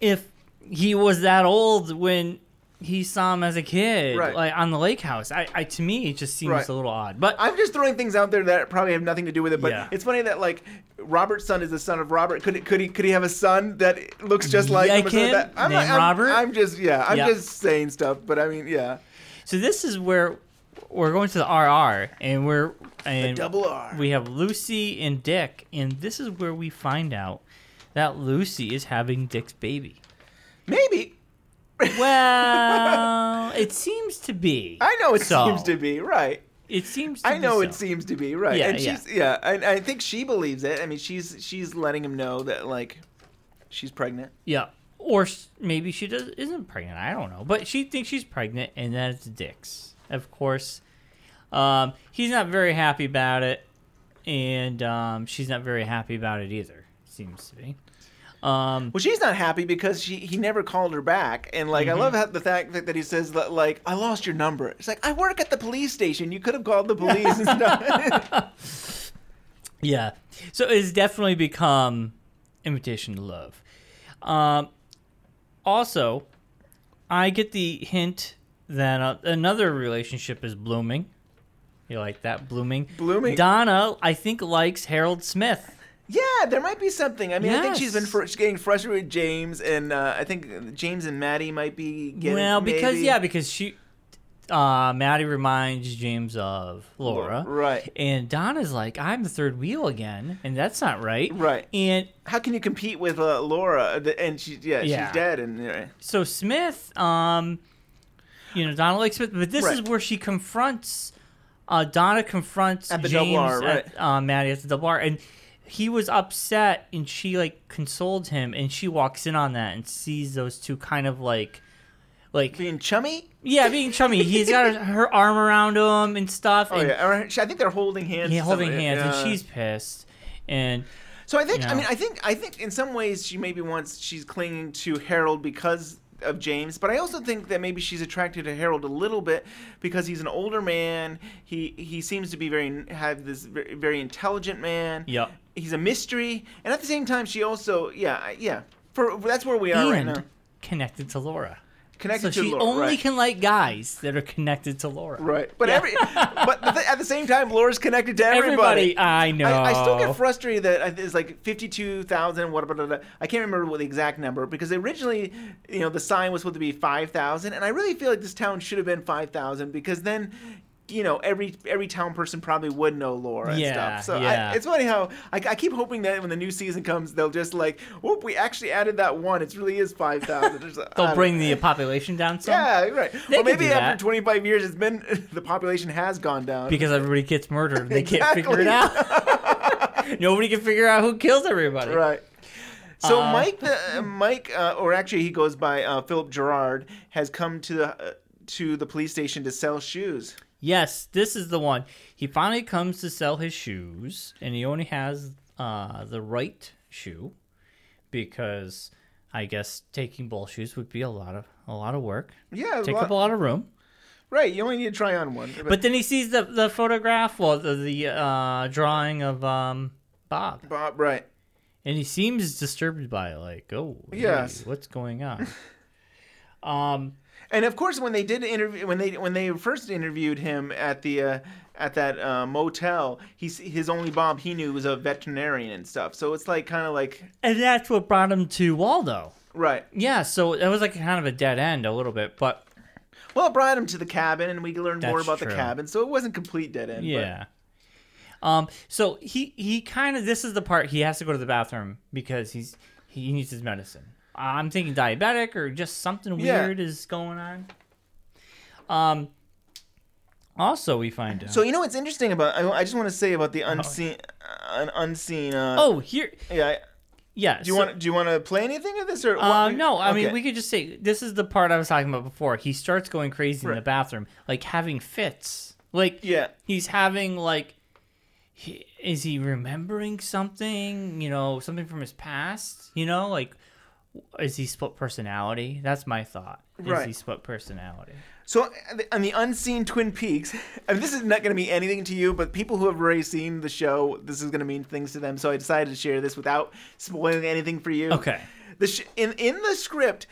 Speaker 6: if he was that old when he saw him as a kid,
Speaker 1: Right.
Speaker 6: like on the lake house. I, I to me, it just seems
Speaker 1: Right.
Speaker 6: a little odd. But
Speaker 1: I'm just throwing things out there that probably have nothing to do with it. But
Speaker 6: Yeah.
Speaker 1: it's funny that like Robert's son is the son of Robert. Could he, could he could he have a son that looks just like
Speaker 6: Like
Speaker 1: him? or something
Speaker 6: him?
Speaker 1: like that? I'm,
Speaker 6: Named
Speaker 1: I'm-
Speaker 6: Robert?
Speaker 1: I'm just yeah. I'm
Speaker 6: Yeah.
Speaker 1: just saying stuff. But I mean yeah.
Speaker 6: so this is where we're going to the RR, and we're and
Speaker 1: double R.
Speaker 6: We have Lucy and Dick, and this is where we find out that Lucy is having Dick's baby.
Speaker 1: Maybe.
Speaker 6: Well, it seems to be.
Speaker 1: I know it
Speaker 6: so.
Speaker 1: seems to be right.
Speaker 6: It seems. To
Speaker 1: I know
Speaker 6: so.
Speaker 1: it seems to be right.
Speaker 6: Yeah,
Speaker 1: and
Speaker 6: yeah.
Speaker 1: she's yeah. and I think she believes it. I mean, she's she's letting him know that like she's pregnant.
Speaker 6: Yeah. Or maybe she does isn't pregnant. I don't know, but she thinks she's pregnant, and then it's Dick's. Of course, um, he's not very happy about it, and um, she's not very happy about it either. Seems to be. Um,
Speaker 1: Well, she's not happy because she he never called her back, and like
Speaker 6: Mm-hmm.
Speaker 1: I love how the fact that, that he says that, like I lost your number. It's like I work at the police station. You could have called the police and stuff.
Speaker 6: yeah. So it's definitely become invitation to love. Um, also, I get the hint that uh, another relationship is blooming. You like that blooming?
Speaker 1: Blooming.
Speaker 6: Donna, I think, likes Harold Smith.
Speaker 1: Yeah, there might be something. I mean, I think she's been fr- she's getting frustrated with James, and uh, I think James and Maddie might be getting.
Speaker 6: well, because
Speaker 1: maybe.
Speaker 6: yeah, because she, uh, Maddie reminds James of Laura,
Speaker 1: Right.
Speaker 6: And Donna's like, "I'm the third wheel again," and that's not right.
Speaker 1: Right.
Speaker 6: And
Speaker 1: How can you compete with uh, Laura? And she, yeah,
Speaker 6: Yeah.
Speaker 1: she's dead, and
Speaker 6: so Smith, um, you know, Donna likes Smith, but this is where she confronts, uh, Donna confronts
Speaker 1: At the
Speaker 6: James
Speaker 1: double R, right.
Speaker 6: at, uh, Maddie at the double R, and he was upset, and she like consoled him, and she walks in on that and sees those two kind of like, like
Speaker 1: being chummy.
Speaker 6: yeah, being chummy. He's got her, her arm around him and stuff,
Speaker 1: Oh
Speaker 6: and
Speaker 1: yeah, I think they're holding hands.
Speaker 6: yeah, holding hands,
Speaker 1: Yeah.
Speaker 6: and she's pissed, and
Speaker 1: So I think I mean I think I think in some ways she maybe wants she's clinging to Harold because of James, but I also think that maybe she's attracted to Harold a little bit because he's an older man. He he seems to be very have this very, very intelligent man.
Speaker 6: Yep.
Speaker 1: He's a mystery, and at the same time she also yeah yeah for that's where we are right
Speaker 6: and
Speaker 1: now.
Speaker 6: connected to Laura.
Speaker 1: Connected to Laura.
Speaker 6: so
Speaker 1: to
Speaker 6: she
Speaker 1: Laura,
Speaker 6: only
Speaker 1: right.
Speaker 6: can like guys that are connected to Laura.
Speaker 1: Right, but
Speaker 6: Yeah.
Speaker 1: every, but the th- at the same time, Laura's connected to everybody.
Speaker 6: Everybody, I know.
Speaker 1: I, I still get frustrated that uh, it's like fifty-two thousand. What about? I can't remember what the exact number because originally, you know, the sign was supposed to be five thousand, and I really feel like this town should have been five thousand because then. You know, every every town person probably would know Laura and
Speaker 6: Yeah,
Speaker 1: stuff. So
Speaker 6: yeah.
Speaker 1: I, it's funny how I, I keep hoping that when the new season comes, they'll just like, whoop, we actually added that one. It really is five thousand.
Speaker 6: They'll bring the population down some.
Speaker 1: Yeah, right.
Speaker 6: They
Speaker 1: well, maybe after 25 years, it's been the population has gone down.
Speaker 6: because everybody gets murdered. and They can't figure it out. Nobody can figure out who kills everybody.
Speaker 1: right. So
Speaker 6: Uh,
Speaker 1: Mike, the uh, Mike, uh, or actually he goes by uh, Philip Gerard, has come to the uh, to the police station to sell shoes.
Speaker 6: Yes, this is the one. He finally comes to sell his shoes, and he only has uh, the right shoe because I guess taking both shoes would be a lot of a lot of work.
Speaker 1: Yeah, a
Speaker 6: take
Speaker 1: lot-
Speaker 6: up a lot of room.
Speaker 1: Right. You only need to try on one.
Speaker 6: But then he sees the the photograph, well, the, the uh, drawing of um, Bob,
Speaker 1: Bob, right.
Speaker 6: and he seems disturbed by it. Like, oh, hey,
Speaker 1: Yes.
Speaker 6: what's going on? um,
Speaker 1: And of course, when they did interview, when they when they first interviewed him at the uh, at that uh, motel, he's his only Bob he knew was a veterinarian and stuff. So it's like kind of like
Speaker 6: and that's what brought him to Waldo.
Speaker 1: right.
Speaker 6: Yeah, so it was like kind of a dead end a little bit, but
Speaker 1: Well, it brought him to the cabin, and we learned more about the cabin. So it wasn't complete dead end. but-
Speaker 6: Yeah. Um. So he he kind of this is the part he has to go to the bathroom because he's he needs his medicine. I'm thinking diabetic or just something
Speaker 1: Yeah.
Speaker 6: weird is going on. Um. Also, we find out.
Speaker 1: So you know what's interesting about? I, I just want to say about the unseen, uh, an unseen. Uh,
Speaker 6: oh, here.
Speaker 1: yeah. I-
Speaker 6: Yeah.
Speaker 1: Do you want? Do you want to play anything of this or?
Speaker 6: Uh, no, I mean
Speaker 1: okay.
Speaker 6: we could just say this is the part I was talking about before. He starts going crazy in the
Speaker 1: Right.
Speaker 6: bathroom, like having fits. Like
Speaker 1: Yeah.
Speaker 6: he's having like, he, is he remembering something? You know, something from his past. You know, like is he split personality? That's my thought. Is
Speaker 1: Right.
Speaker 6: he split personality?
Speaker 1: So on the unseen Twin Peaks, I mean, this is not going to mean anything to you, but people who have already seen the show, this is going to mean things to them. So I decided to share this without spoiling anything for you.
Speaker 6: Okay.
Speaker 1: The sh- in in the script,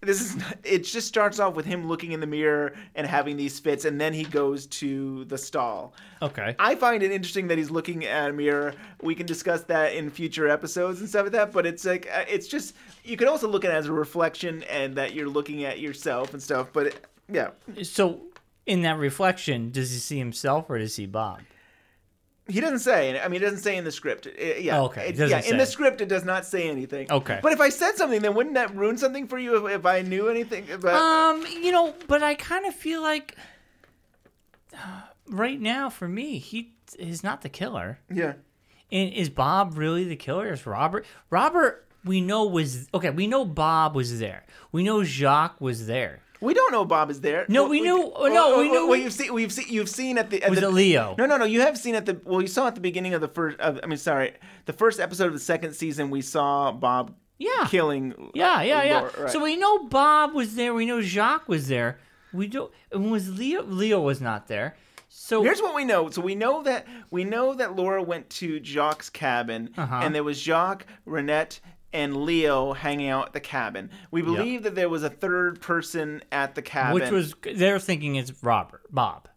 Speaker 1: this is it just starts off with him looking in the mirror and having these fits, and then he goes to the stall.
Speaker 6: Okay.
Speaker 1: I find it interesting that he's looking at a mirror. We can discuss that in future episodes and stuff like that. But it's like uh, it's just you could also look at it as a reflection and that you're looking at yourself and stuff. But it, yeah,
Speaker 6: So in that reflection, does he see himself or does he see Bob?
Speaker 1: he doesn't say. I mean, it doesn't say in the script. It- yeah,
Speaker 6: Oh, okay. It
Speaker 1: It-
Speaker 6: doesn't
Speaker 1: yeah, in the script, it does not say anything.
Speaker 6: Okay.
Speaker 1: But if I said something, then wouldn't that ruin something for you if, if I knew anything? About...
Speaker 6: Um, you know, but I kind of feel like uh, right now for me, he is not the killer.
Speaker 1: yeah.
Speaker 6: And is Bob really the killer? Is Robert? Robert, we know was okay. We know Bob was there. We know Jacques was there.
Speaker 1: We don't know Bob is there.
Speaker 6: No,
Speaker 1: Well,
Speaker 6: we knew- oh, no, we knew-
Speaker 1: Well, you've seen, we've seen, you've seen at the. At
Speaker 6: Was
Speaker 1: the,
Speaker 6: it Leo?
Speaker 1: No, no, no. You have seen at the. Well, you saw at the beginning of the first. Of, I mean, sorry, the first episode of the second season. We saw Bob.
Speaker 6: Yeah.
Speaker 1: Killing.
Speaker 6: Yeah, yeah, yeah.
Speaker 1: Laura, right.
Speaker 6: So we know Bob was there. We know Jacques was there. We do. And was Leo? Leo was not there. So
Speaker 1: Here's what we know. So we know that we know that Laura went to Jacques' cabin,
Speaker 6: Uh-huh.
Speaker 1: and there was Jacques, Ronette, and Leo hanging out at the cabin. We believe that there was a third person at the cabin,
Speaker 6: which was they're thinking it's Robert, Bob.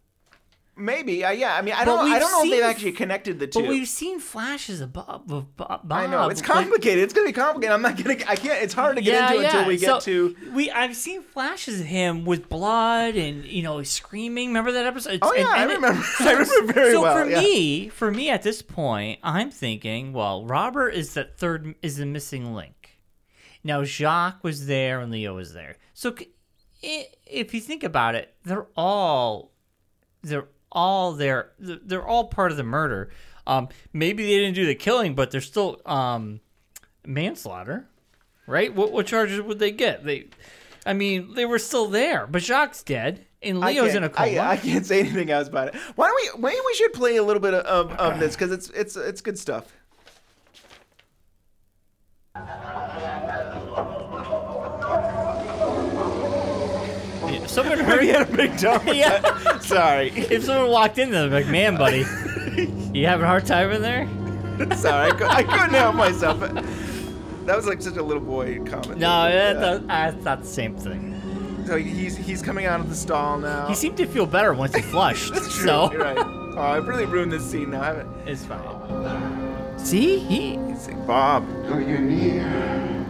Speaker 1: Maybe. Uh, yeah, I mean, I
Speaker 6: But
Speaker 1: don't. I don't know if they've actually connected the two.
Speaker 6: But we've seen flashes of Bob. Of Bob,
Speaker 1: I know it's
Speaker 6: like-
Speaker 1: complicated. it's gonna be complicated. I'm not gonna. I can't. It's hard to get into until we get
Speaker 6: So,
Speaker 1: to.
Speaker 6: we. I've seen flashes of him with blood and you know screaming. Remember that episode?
Speaker 1: Oh, yeah,
Speaker 6: And-
Speaker 1: I
Speaker 6: and it-
Speaker 1: remember- I remember very
Speaker 6: so
Speaker 1: well,
Speaker 6: for
Speaker 1: yeah.
Speaker 6: me, for me at this point, I'm thinking, well, Robert is the third, is the missing link. Now Jacques was there and Leo was there. So if you think about it, they're all, they're all there. They're all part of the murder. Um, maybe they didn't do the killing, but they're still um, manslaughter, right? What what charges would they get? They, I mean, they were still there, but Jacques dead and Leo's in a coma.
Speaker 1: I, I can't say anything else about it. Why don't we? Maybe we should play a little bit of, of this because it's it's it's good stuff.
Speaker 6: If someone
Speaker 1: We
Speaker 6: heard,
Speaker 1: had a big dump.
Speaker 6: Yeah.
Speaker 1: Sorry.
Speaker 6: if someone walked in, they're like, "Man, buddy, you having a hard time in there?"
Speaker 1: Sorry. I, cou- I couldn't help myself. That was like such a little boy comment.
Speaker 6: No,
Speaker 1: Yeah.
Speaker 6: that's, that's not the same thing.
Speaker 1: So he's he's coming out of the stall now.
Speaker 6: He seemed to feel better once he flushed.
Speaker 1: That's true.
Speaker 6: So
Speaker 1: You're right. Oh, I've really ruined this scene now. I haven't.
Speaker 6: it's fine. See, he
Speaker 1: He's like, Bob.
Speaker 10: Are you near?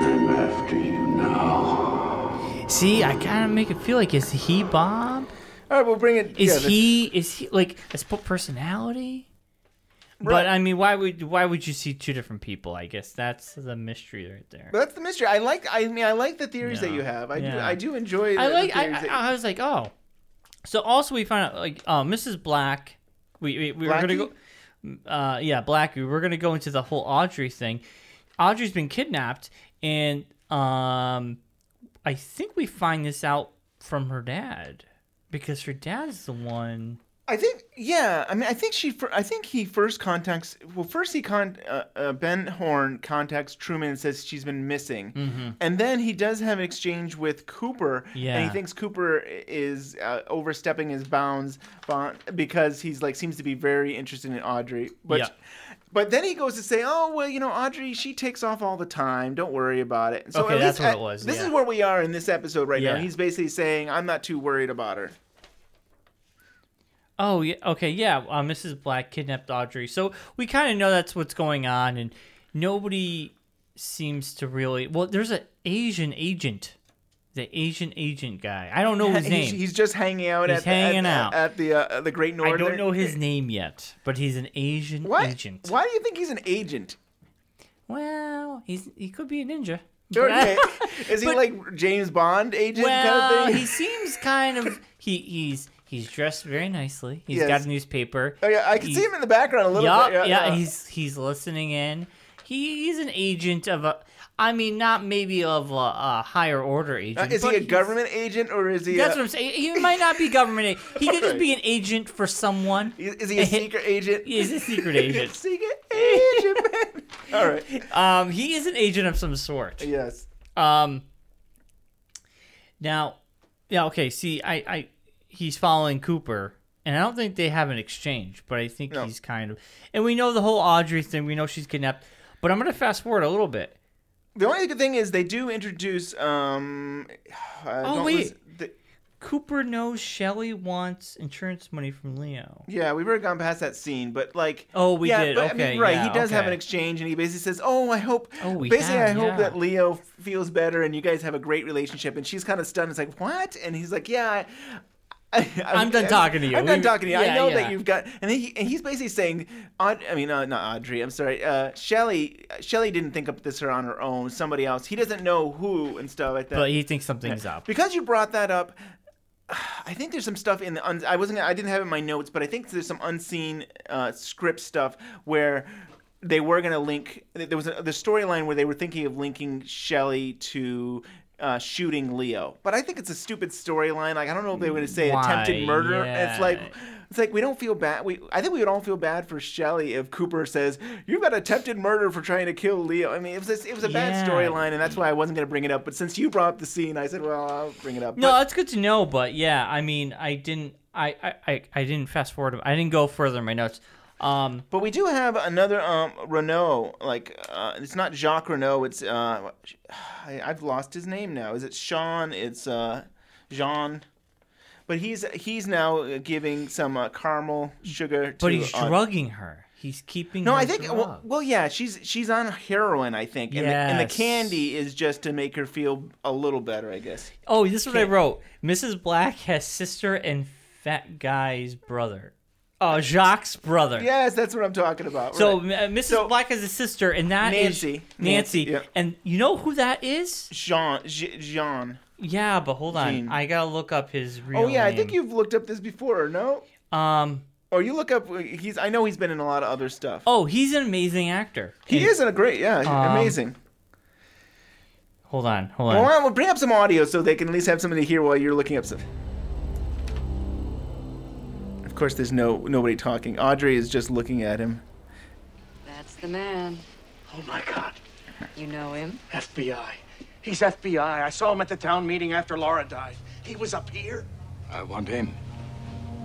Speaker 10: I'm after you now.
Speaker 6: see. I kind of make it feel like is he Bob?
Speaker 1: All right, we'll bring it.
Speaker 6: Is
Speaker 1: yeah,
Speaker 6: he is he like a split personality?
Speaker 1: Right.
Speaker 6: But I mean, why would why would you see two different people? I guess that's the mystery right there.
Speaker 1: But that's the mystery. I like. I mean, I like the theories that you have. I do. I do enjoy. The,
Speaker 6: I like.
Speaker 1: The
Speaker 6: I,
Speaker 1: theories that
Speaker 6: I, I was like, oh. So also we found out like uh, Mrs. Black. We we, we were gonna go. Uh, yeah, Black. We were gonna go into the whole Audrey thing. Audrey's been kidnapped, and um, I think we find this out from her dad because her dad's the one.
Speaker 1: I think, yeah. I mean, I think she. I think he first contacts. Well, first he con. Uh, uh, Ben Horne contacts Truman and says she's been missing, and then he does have an exchange with Cooper,
Speaker 6: Yeah.
Speaker 1: and he thinks Cooper is uh, overstepping his bounds bond, because he's like seems to be very interested in Audrey, but.
Speaker 6: Yeah.
Speaker 1: But then he goes to say, "Oh well, you know, Audrey, she takes off all the time. Don't worry about it." So
Speaker 6: Okay,
Speaker 1: at
Speaker 6: that's what
Speaker 1: at-
Speaker 6: it was,
Speaker 1: This
Speaker 6: yeah.
Speaker 1: is where we are in this episode right now. He's basically saying, "I'm not too worried about her."
Speaker 6: Oh yeah, okay, yeah. Uh, Mrs. Black kidnapped Audrey, so we kind of know that's what's going on, and nobody seems to really. Well, there's an Asian agent, the Asian agent guy. I don't know his
Speaker 1: He's-
Speaker 6: name.
Speaker 1: He's, just hanging out
Speaker 6: He's
Speaker 1: at the,
Speaker 6: hanging
Speaker 1: at,
Speaker 6: out.
Speaker 1: at the uh, the Great Northern.
Speaker 6: I don't know his name yet, but he's an Asian
Speaker 1: What?
Speaker 6: agent.
Speaker 1: Why do you think he's an agent?
Speaker 6: Well, he's he could be a ninja.
Speaker 1: Okay. Is he
Speaker 6: but-
Speaker 1: like James Bond agent
Speaker 6: well,
Speaker 1: kind of thing?
Speaker 6: he seems kind of he he's he's dressed very nicely. He's
Speaker 1: Yes.
Speaker 6: got a newspaper.
Speaker 1: Oh yeah, I can see him in the background a little
Speaker 6: Yup,
Speaker 1: bit.
Speaker 6: yeah, he's he's listening in. He, he's an agent of a. I mean, not maybe of a, a higher order
Speaker 1: Uh,
Speaker 6: agent.
Speaker 1: is
Speaker 6: but
Speaker 1: he a government agent or is he?
Speaker 6: That's
Speaker 1: a,
Speaker 6: what I'm saying. He might not be government. a- He could just be an agent for someone.
Speaker 1: Is he a secret agent?
Speaker 6: He's a secret agent.
Speaker 1: secret agent, man. All right.
Speaker 6: Um, he is an agent of some sort.
Speaker 1: Yes.
Speaker 6: Um. Now, yeah, okay. See, I, I, he's following Cooper, and I don't think they have an exchange, but I think
Speaker 1: No.
Speaker 6: he's kind of, and we know the whole Audrey thing. We know she's kidnapped, but I'm gonna fast forward a little bit.
Speaker 1: The only good thing is they do introduce. Um,
Speaker 6: Oh, wait.
Speaker 1: listen- the-
Speaker 6: Cooper knows Shelley wants insurance money from Leo.
Speaker 1: yeah, we've already gone past that scene, but like.
Speaker 6: Oh, we
Speaker 1: yeah,
Speaker 6: did.
Speaker 1: But, I
Speaker 6: Okay,
Speaker 1: mean, right.
Speaker 6: yeah,
Speaker 1: he does have an exchange, and he basically says, "Oh, I hope."
Speaker 6: Oh, we
Speaker 1: basically,
Speaker 6: have,
Speaker 1: I hope
Speaker 6: yeah.
Speaker 1: that Leo feels better, and you guys have a great relationship. And she's kind of stunned. It's like, what? And he's like, yeah. I, I,
Speaker 6: I'm done talking to you.
Speaker 1: I'm done talking to you. I know
Speaker 6: yeah.
Speaker 1: that you've got, and, he, and he's basically saying, Aud, I mean, uh, not Audrey. I'm sorry, uh, Shelly. Shelly didn't think up this on her own. Somebody else. He doesn't know who and stuff like that.
Speaker 6: But he thinks something's up.
Speaker 1: Because you brought that up, I think there's some stuff in the. Un- I wasn't. I didn't have it in my notes, but I think there's some unseen uh, script stuff where they were going to link. There was a, the storyline where they were thinking of linking Shelley to. Uh, shooting Leo, but I think it's a stupid storyline. Like I don't know if they were going to say
Speaker 6: Why?
Speaker 1: attempted murder. And It's like it's like we don't feel bad. We I think we would all feel bad for Shelley if Cooper says you've got attempted murder for trying to kill Leo. I mean, it was it was a bad storyline, and that's why I wasn't going to bring it up. But since you brought up the scene, I said, well, I'll bring it up.
Speaker 6: No,
Speaker 1: But-
Speaker 6: that's good to know. But yeah, I mean, I didn't. I, I, I, I didn't fast forward. I didn't go further in my notes. Um,
Speaker 1: But we do have another um Renault. Like uh, it's not Jacques Renault. It's uh, I, I've lost his name now. Is it Sean? It's uh, Jean. But he's he's now giving some uh, caramel sugar. To,
Speaker 6: but he's
Speaker 1: uh,
Speaker 6: drugging her. He's keeping.
Speaker 1: No, I think well, well, yeah, she's she's on heroin, I think, and, the, and the candy is just to make her feel a little better, I guess.
Speaker 6: Oh, this is what I
Speaker 1: Can't-
Speaker 6: wrote. Mrs. Black has sister and fat guy's brother. Oh, Jacques' brother.
Speaker 1: Yes, that's what I'm talking about.
Speaker 6: So
Speaker 1: right.
Speaker 6: uh, Mrs. Black has a sister, and that is
Speaker 1: Nancy.
Speaker 6: Nancy.
Speaker 1: Nancy, yeah.
Speaker 6: And you know who that is?
Speaker 1: Jean, Jean.
Speaker 6: Yeah, but hold on.
Speaker 1: Jean.
Speaker 6: I gotta look up his real
Speaker 1: Oh yeah, I think you've looked up this before, or no?
Speaker 6: Um.
Speaker 1: Or you look up. He's. I know he's been in a lot of other stuff.
Speaker 6: Oh, he's an amazing actor.
Speaker 1: He
Speaker 6: And-
Speaker 1: is a great, yeah,
Speaker 6: Um,
Speaker 1: amazing.
Speaker 6: Hold on, hold on.
Speaker 1: Well, well, bring up some audio so they can at least have something to hear while you're looking up stuff. Of course, there's no nobody talking. Audrey is just looking at him.
Speaker 11: That's the man.
Speaker 8: Oh my God.
Speaker 11: You know him?
Speaker 8: FBI. He's FBI. I saw him at the town meeting after Laura died. He was up here.
Speaker 9: I want him.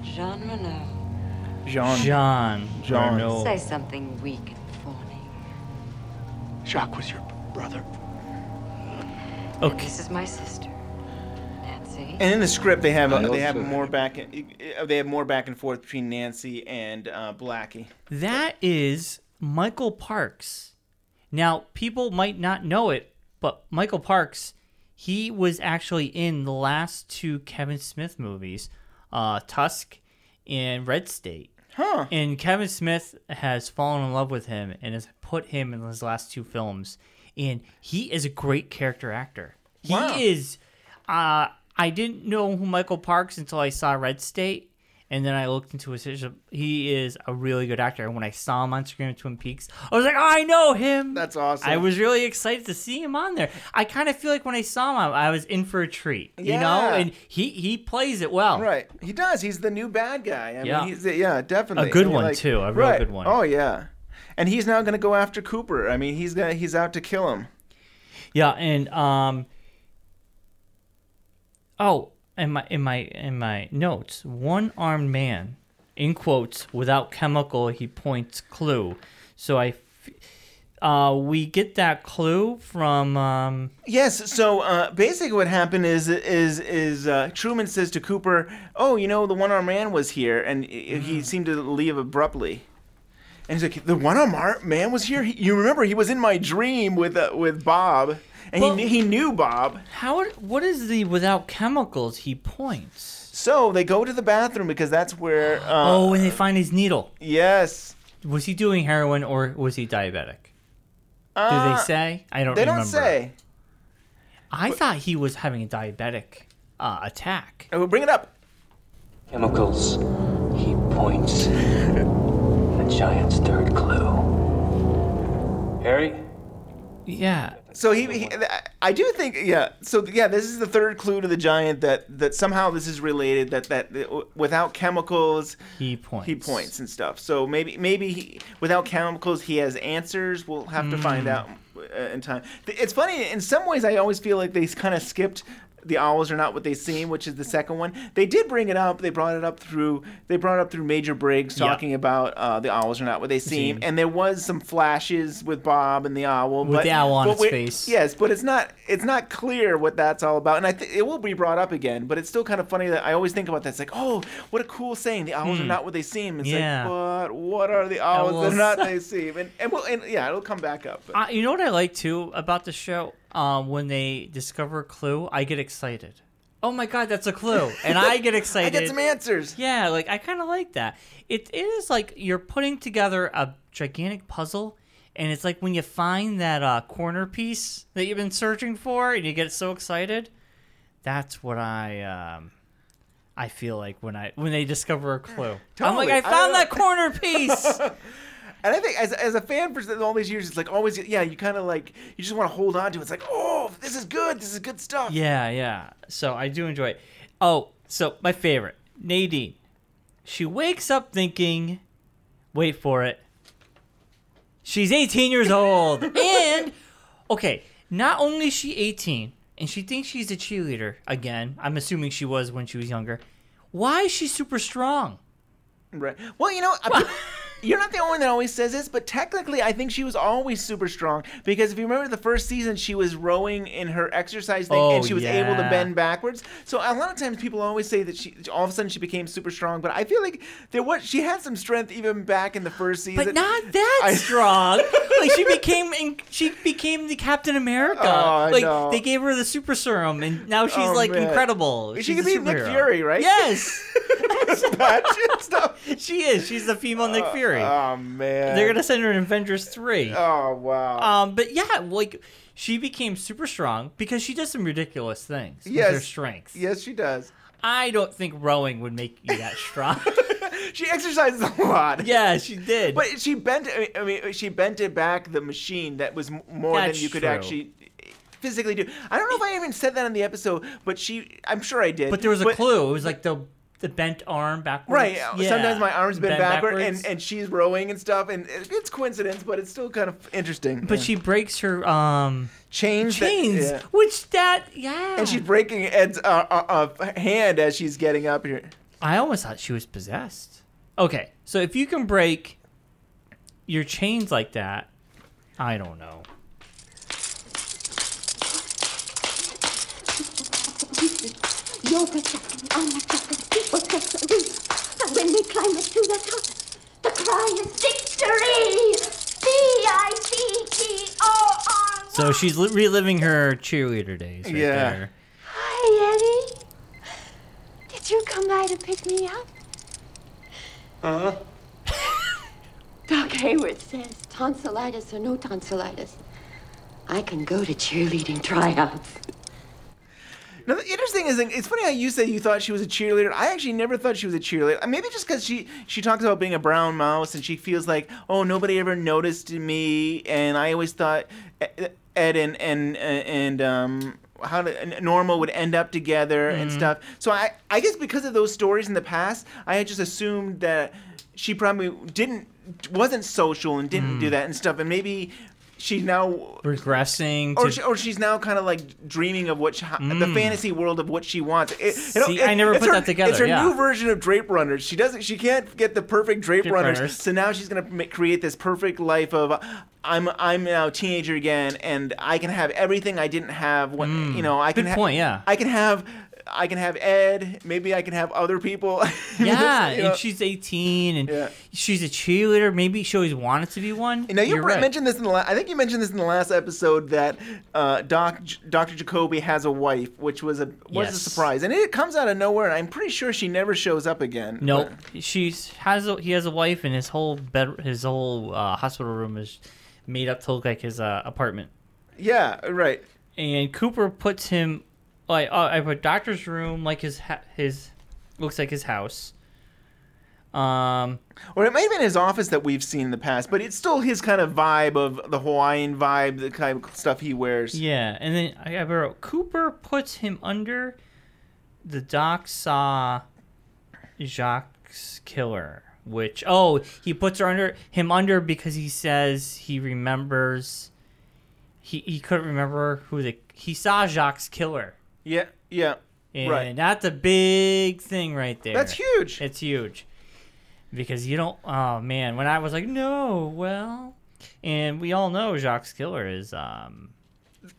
Speaker 11: Jean Renault.
Speaker 1: Jean.
Speaker 6: Jean.
Speaker 1: Jean.
Speaker 6: Renault.
Speaker 11: Say something weak and fawning.
Speaker 8: Jacques was your brother.
Speaker 6: Okay.
Speaker 11: This is my sister, Nancy.
Speaker 1: And in the script, they have uh, they have
Speaker 9: have-
Speaker 1: more back uh, they have more back and forth between Nancy and uh, Blackie.
Speaker 6: That is Michael Parks. Now, people might not know it, but Michael Parks, he was actually in the last two Kevin Smith movies, uh, Tusk and Red State.
Speaker 1: Huh.
Speaker 6: And Kevin Smith has fallen in love with him and has put him in his last two films. And he is a great character actor. He
Speaker 1: Wow.
Speaker 6: is. Uh, I didn't know who Michael Parks until I saw Red State, and then I looked into his. He is a really good actor. And when I saw him on screen in Twin Peaks, I was like, oh, I know him.
Speaker 1: That's awesome.
Speaker 6: I was really excited to see him on there. I kind of feel like when I saw him, I was in for a treat. You know, and he he plays it well.
Speaker 1: Right, he does. He's the new bad guy. I
Speaker 6: Yeah.
Speaker 1: mean, he's yeah, definitely
Speaker 6: A good
Speaker 1: I mean,
Speaker 6: one, too. A real
Speaker 1: right.
Speaker 6: good one.
Speaker 1: Oh yeah, and he's now going to go after Cooper. I mean, he's gonna he's out to kill him.
Speaker 6: Yeah, and um Oh, in my in my in my notes, one armed man, in quotes, without chemical, he points clue. So I. uh we get that clue from um
Speaker 1: Yes. So uh, basically, what happened is is is uh, Truman says to Cooper, "Oh, you know, the one armed man was here, and he he seemed to leave abruptly." And he's like, "The one armed man was here. He, you remember he was in my dream with uh, with Bob, and
Speaker 6: Well-
Speaker 1: he knew, he knew Bob."
Speaker 6: how what is the without chemicals he points?
Speaker 1: So they go to the bathroom because that's where. Uh,
Speaker 6: oh, and they find his needle.
Speaker 1: yes.
Speaker 6: Was he doing heroin or was he diabetic? Do
Speaker 1: Uh,
Speaker 6: they say? I don't know.
Speaker 1: They
Speaker 6: remember.
Speaker 1: don't say.
Speaker 6: I thought he was having a diabetic uh, attack.
Speaker 1: Oh, bring it up.
Speaker 7: Chemicals. He points. the giant's third clue. Harry,
Speaker 6: Yeah.
Speaker 1: So he, he, I do think, yeah. So yeah, this is the third clue to the giant that that somehow this is related. That that, that without chemicals,
Speaker 6: he points.
Speaker 1: He points and stuff. So maybe maybe he, without chemicals, he has answers. We'll have to find
Speaker 6: Mm.
Speaker 1: out uh, in time. It's funny. In some ways, I always feel like they kind of skipped. The owls are not what they seem, which is the second one. They did bring it up. They brought it up through. They brought it up through Major Briggs
Speaker 6: Yeah.
Speaker 1: talking about uh, the owls are not what they seem, and there was some flashes with Bob and the owl.
Speaker 6: With
Speaker 1: but,
Speaker 6: the owl on its face.
Speaker 1: Yes, but it's not. It's not clear what that's all about, and I think it will be brought up again. But it's still kind of funny that I always think about that. It's like, oh, what a cool saying. The owls are
Speaker 6: Hmm.
Speaker 1: not what they seem. It's
Speaker 6: Yeah.
Speaker 1: like, but what are the owls that
Speaker 6: Owls.
Speaker 1: are not they seem? And and, we'll, and yeah, it'll come back up.
Speaker 6: Uh, you know what I like too about the show? Um, when they discover a clue, I get excited. Oh my god, that's a clue, and I get excited.
Speaker 1: I get some answers.
Speaker 6: Yeah, like I kind of like that. It, it is like you're putting together a gigantic puzzle, and it's like when you find that uh, corner piece that you've been searching for, and you get so excited. That's what I um, I feel like when I when they discover a clue. I'm like, I
Speaker 1: I
Speaker 6: found
Speaker 1: don't-
Speaker 6: that corner piece.
Speaker 1: And I think as, as a fan for all these years, it's like always, yeah, you kind of like you just want to hold on to it. It's like, oh, this is good. This is good stuff.
Speaker 6: Yeah, yeah. So I do enjoy it. Oh, so my favorite, Nadine. She wakes up thinking, wait for it. She's 18 years old. and, okay, not only is she 18 and she thinks she's a cheerleader again, I'm assuming she was when she was younger. Why is she super strong?
Speaker 1: Right. Well, you know, I- you're not the only one that always says this, but technically, I think she was always super strong because if you remember the first season, she was rowing in her exercise thing and
Speaker 6: Oh,
Speaker 1: she was able to bend backwards. So a lot of times people always say that she all of a sudden she became super strong, but I feel like there was she had some strength even back in the first season.
Speaker 6: But not that
Speaker 1: I-
Speaker 6: strong. like she became, in, she became the Captain America.
Speaker 1: Oh,
Speaker 6: like
Speaker 1: know.
Speaker 6: they gave her the super serum, and now she's
Speaker 1: Oh,
Speaker 6: like
Speaker 1: man.
Speaker 6: incredible.
Speaker 1: She
Speaker 6: She's
Speaker 1: could
Speaker 6: a
Speaker 1: be Nick. Fury, right?
Speaker 6: Yes, she is. She's the female Nick uh, Fury.
Speaker 1: Oh man.
Speaker 6: They're gonna send her in Avengers three.
Speaker 1: Oh wow.
Speaker 6: Um, but yeah, like she became super strong because she does some ridiculous things with her
Speaker 1: Yes.
Speaker 6: strength.
Speaker 1: yes, she does.
Speaker 6: I don't think rowing would make you that strong.
Speaker 1: She exercises a lot.
Speaker 6: yeah, she did.
Speaker 1: But she bent. I mean, she bent it back the machine that was more
Speaker 6: That's
Speaker 1: than you could
Speaker 6: true.
Speaker 1: actually physically do. I don't know if I even said that in the episode, but she. I'm sure I did.
Speaker 6: But there was a clue. It was like the the bent arm backwards.
Speaker 1: Right.
Speaker 6: Yeah.
Speaker 1: Sometimes my arms bend,
Speaker 6: Bent
Speaker 1: backward,
Speaker 6: backwards.
Speaker 1: and, and she's rowing and stuff, and it's coincidence, but it's still kind of interesting.
Speaker 6: But she breaks her um
Speaker 1: chains. that-
Speaker 6: chains,
Speaker 1: yeah.
Speaker 6: which that yeah.
Speaker 1: And she's breaking Ed's uh, uh, uh, hand as she's getting up here.
Speaker 6: I almost thought she was possessed. Okay, so if you can break your chains like that, I don't know.
Speaker 12: You're protecting unaffected people, And when we climb up to the top, the cry is victory! V-I-C-T-O-R!
Speaker 6: So she's li- reliving her cheerleader days right
Speaker 1: Yeah.
Speaker 6: there.
Speaker 12: Hi, Eddie. Did you come by to pick me up?
Speaker 8: Uh-huh.
Speaker 12: Doc Hayward says tonsillitis or no tonsillitis. I can go to cheerleading tryouts.
Speaker 1: Now, the interesting thing is, it's funny how you say you thought she was a cheerleader. I actually never thought she was a cheerleader. Uh, Maybe just because she she talks about being a brown mouse and she feels like, oh, nobody ever noticed me, and I always thought Ed and and and um how to, Norma would end up together and
Speaker 6: Mhm.
Speaker 1: stuff. So I I guess because of those stories in the past, I had just assumed that she probably didn't wasn't social and didn't do
Speaker 6: Mm.
Speaker 1: that and stuff, and maybe. She's now
Speaker 6: Regressing
Speaker 1: or,
Speaker 6: to
Speaker 1: she, or she's now kind of like dreaming of what she, the
Speaker 6: Mm.
Speaker 1: fantasy world of what she wants. It,
Speaker 6: See,
Speaker 1: it-
Speaker 6: I never put
Speaker 1: her-
Speaker 6: that together,
Speaker 1: It's her
Speaker 6: yeah.
Speaker 1: new version of Drape Runners. She doesn't. She can't get the perfect Drape,
Speaker 6: Drape
Speaker 1: Runners,
Speaker 6: Runners.
Speaker 1: So now she's gonna ma- create this perfect life of. I'm I'm now a teenager again, and I can have everything I didn't have when
Speaker 6: Mm.
Speaker 1: you know I can
Speaker 6: Good
Speaker 1: ha-
Speaker 6: point, yeah.
Speaker 1: I can have. I can have Ed. Maybe I can have other people.
Speaker 6: yeah,
Speaker 1: You know?
Speaker 6: and she's 18 and
Speaker 1: Yeah.
Speaker 6: she's a cheerleader. Maybe she always wanted to be one.
Speaker 1: Now you
Speaker 6: You're
Speaker 1: br-
Speaker 6: right.
Speaker 1: mentioned this in the la- I think you mentioned this in the last episode that uh, Doc Dr. Jacoby has a wife, which was a was a surprise, and it comes out of nowhere. And I'm pretty sure she never shows up again.
Speaker 6: Nope. She's has a, he has a wife and his whole bed his whole uh, hospital room is made up to look like his uh, apartment.
Speaker 1: Yeah, right.
Speaker 6: And Cooper puts him like uh, I put doctor's room like his ha- his looks like his house. Um,
Speaker 1: Or it may have been his office that we've seen in the past, but it's still his kind of vibe of the Hawaiian vibe, the kind of stuff he wears.
Speaker 6: yeah, and then I I wrote Cooper puts him under. The doc saw Jacques' killer, which oh he puts her under him under because he says he remembers. He he couldn't remember who the he saw Jacques' killer.
Speaker 1: Yeah, yeah.
Speaker 6: And
Speaker 1: Right.
Speaker 6: that's a big thing right there.
Speaker 1: That's huge.
Speaker 6: It's huge. Because you don't oh man, when I was like, no, well and we all know Jacques Killer is um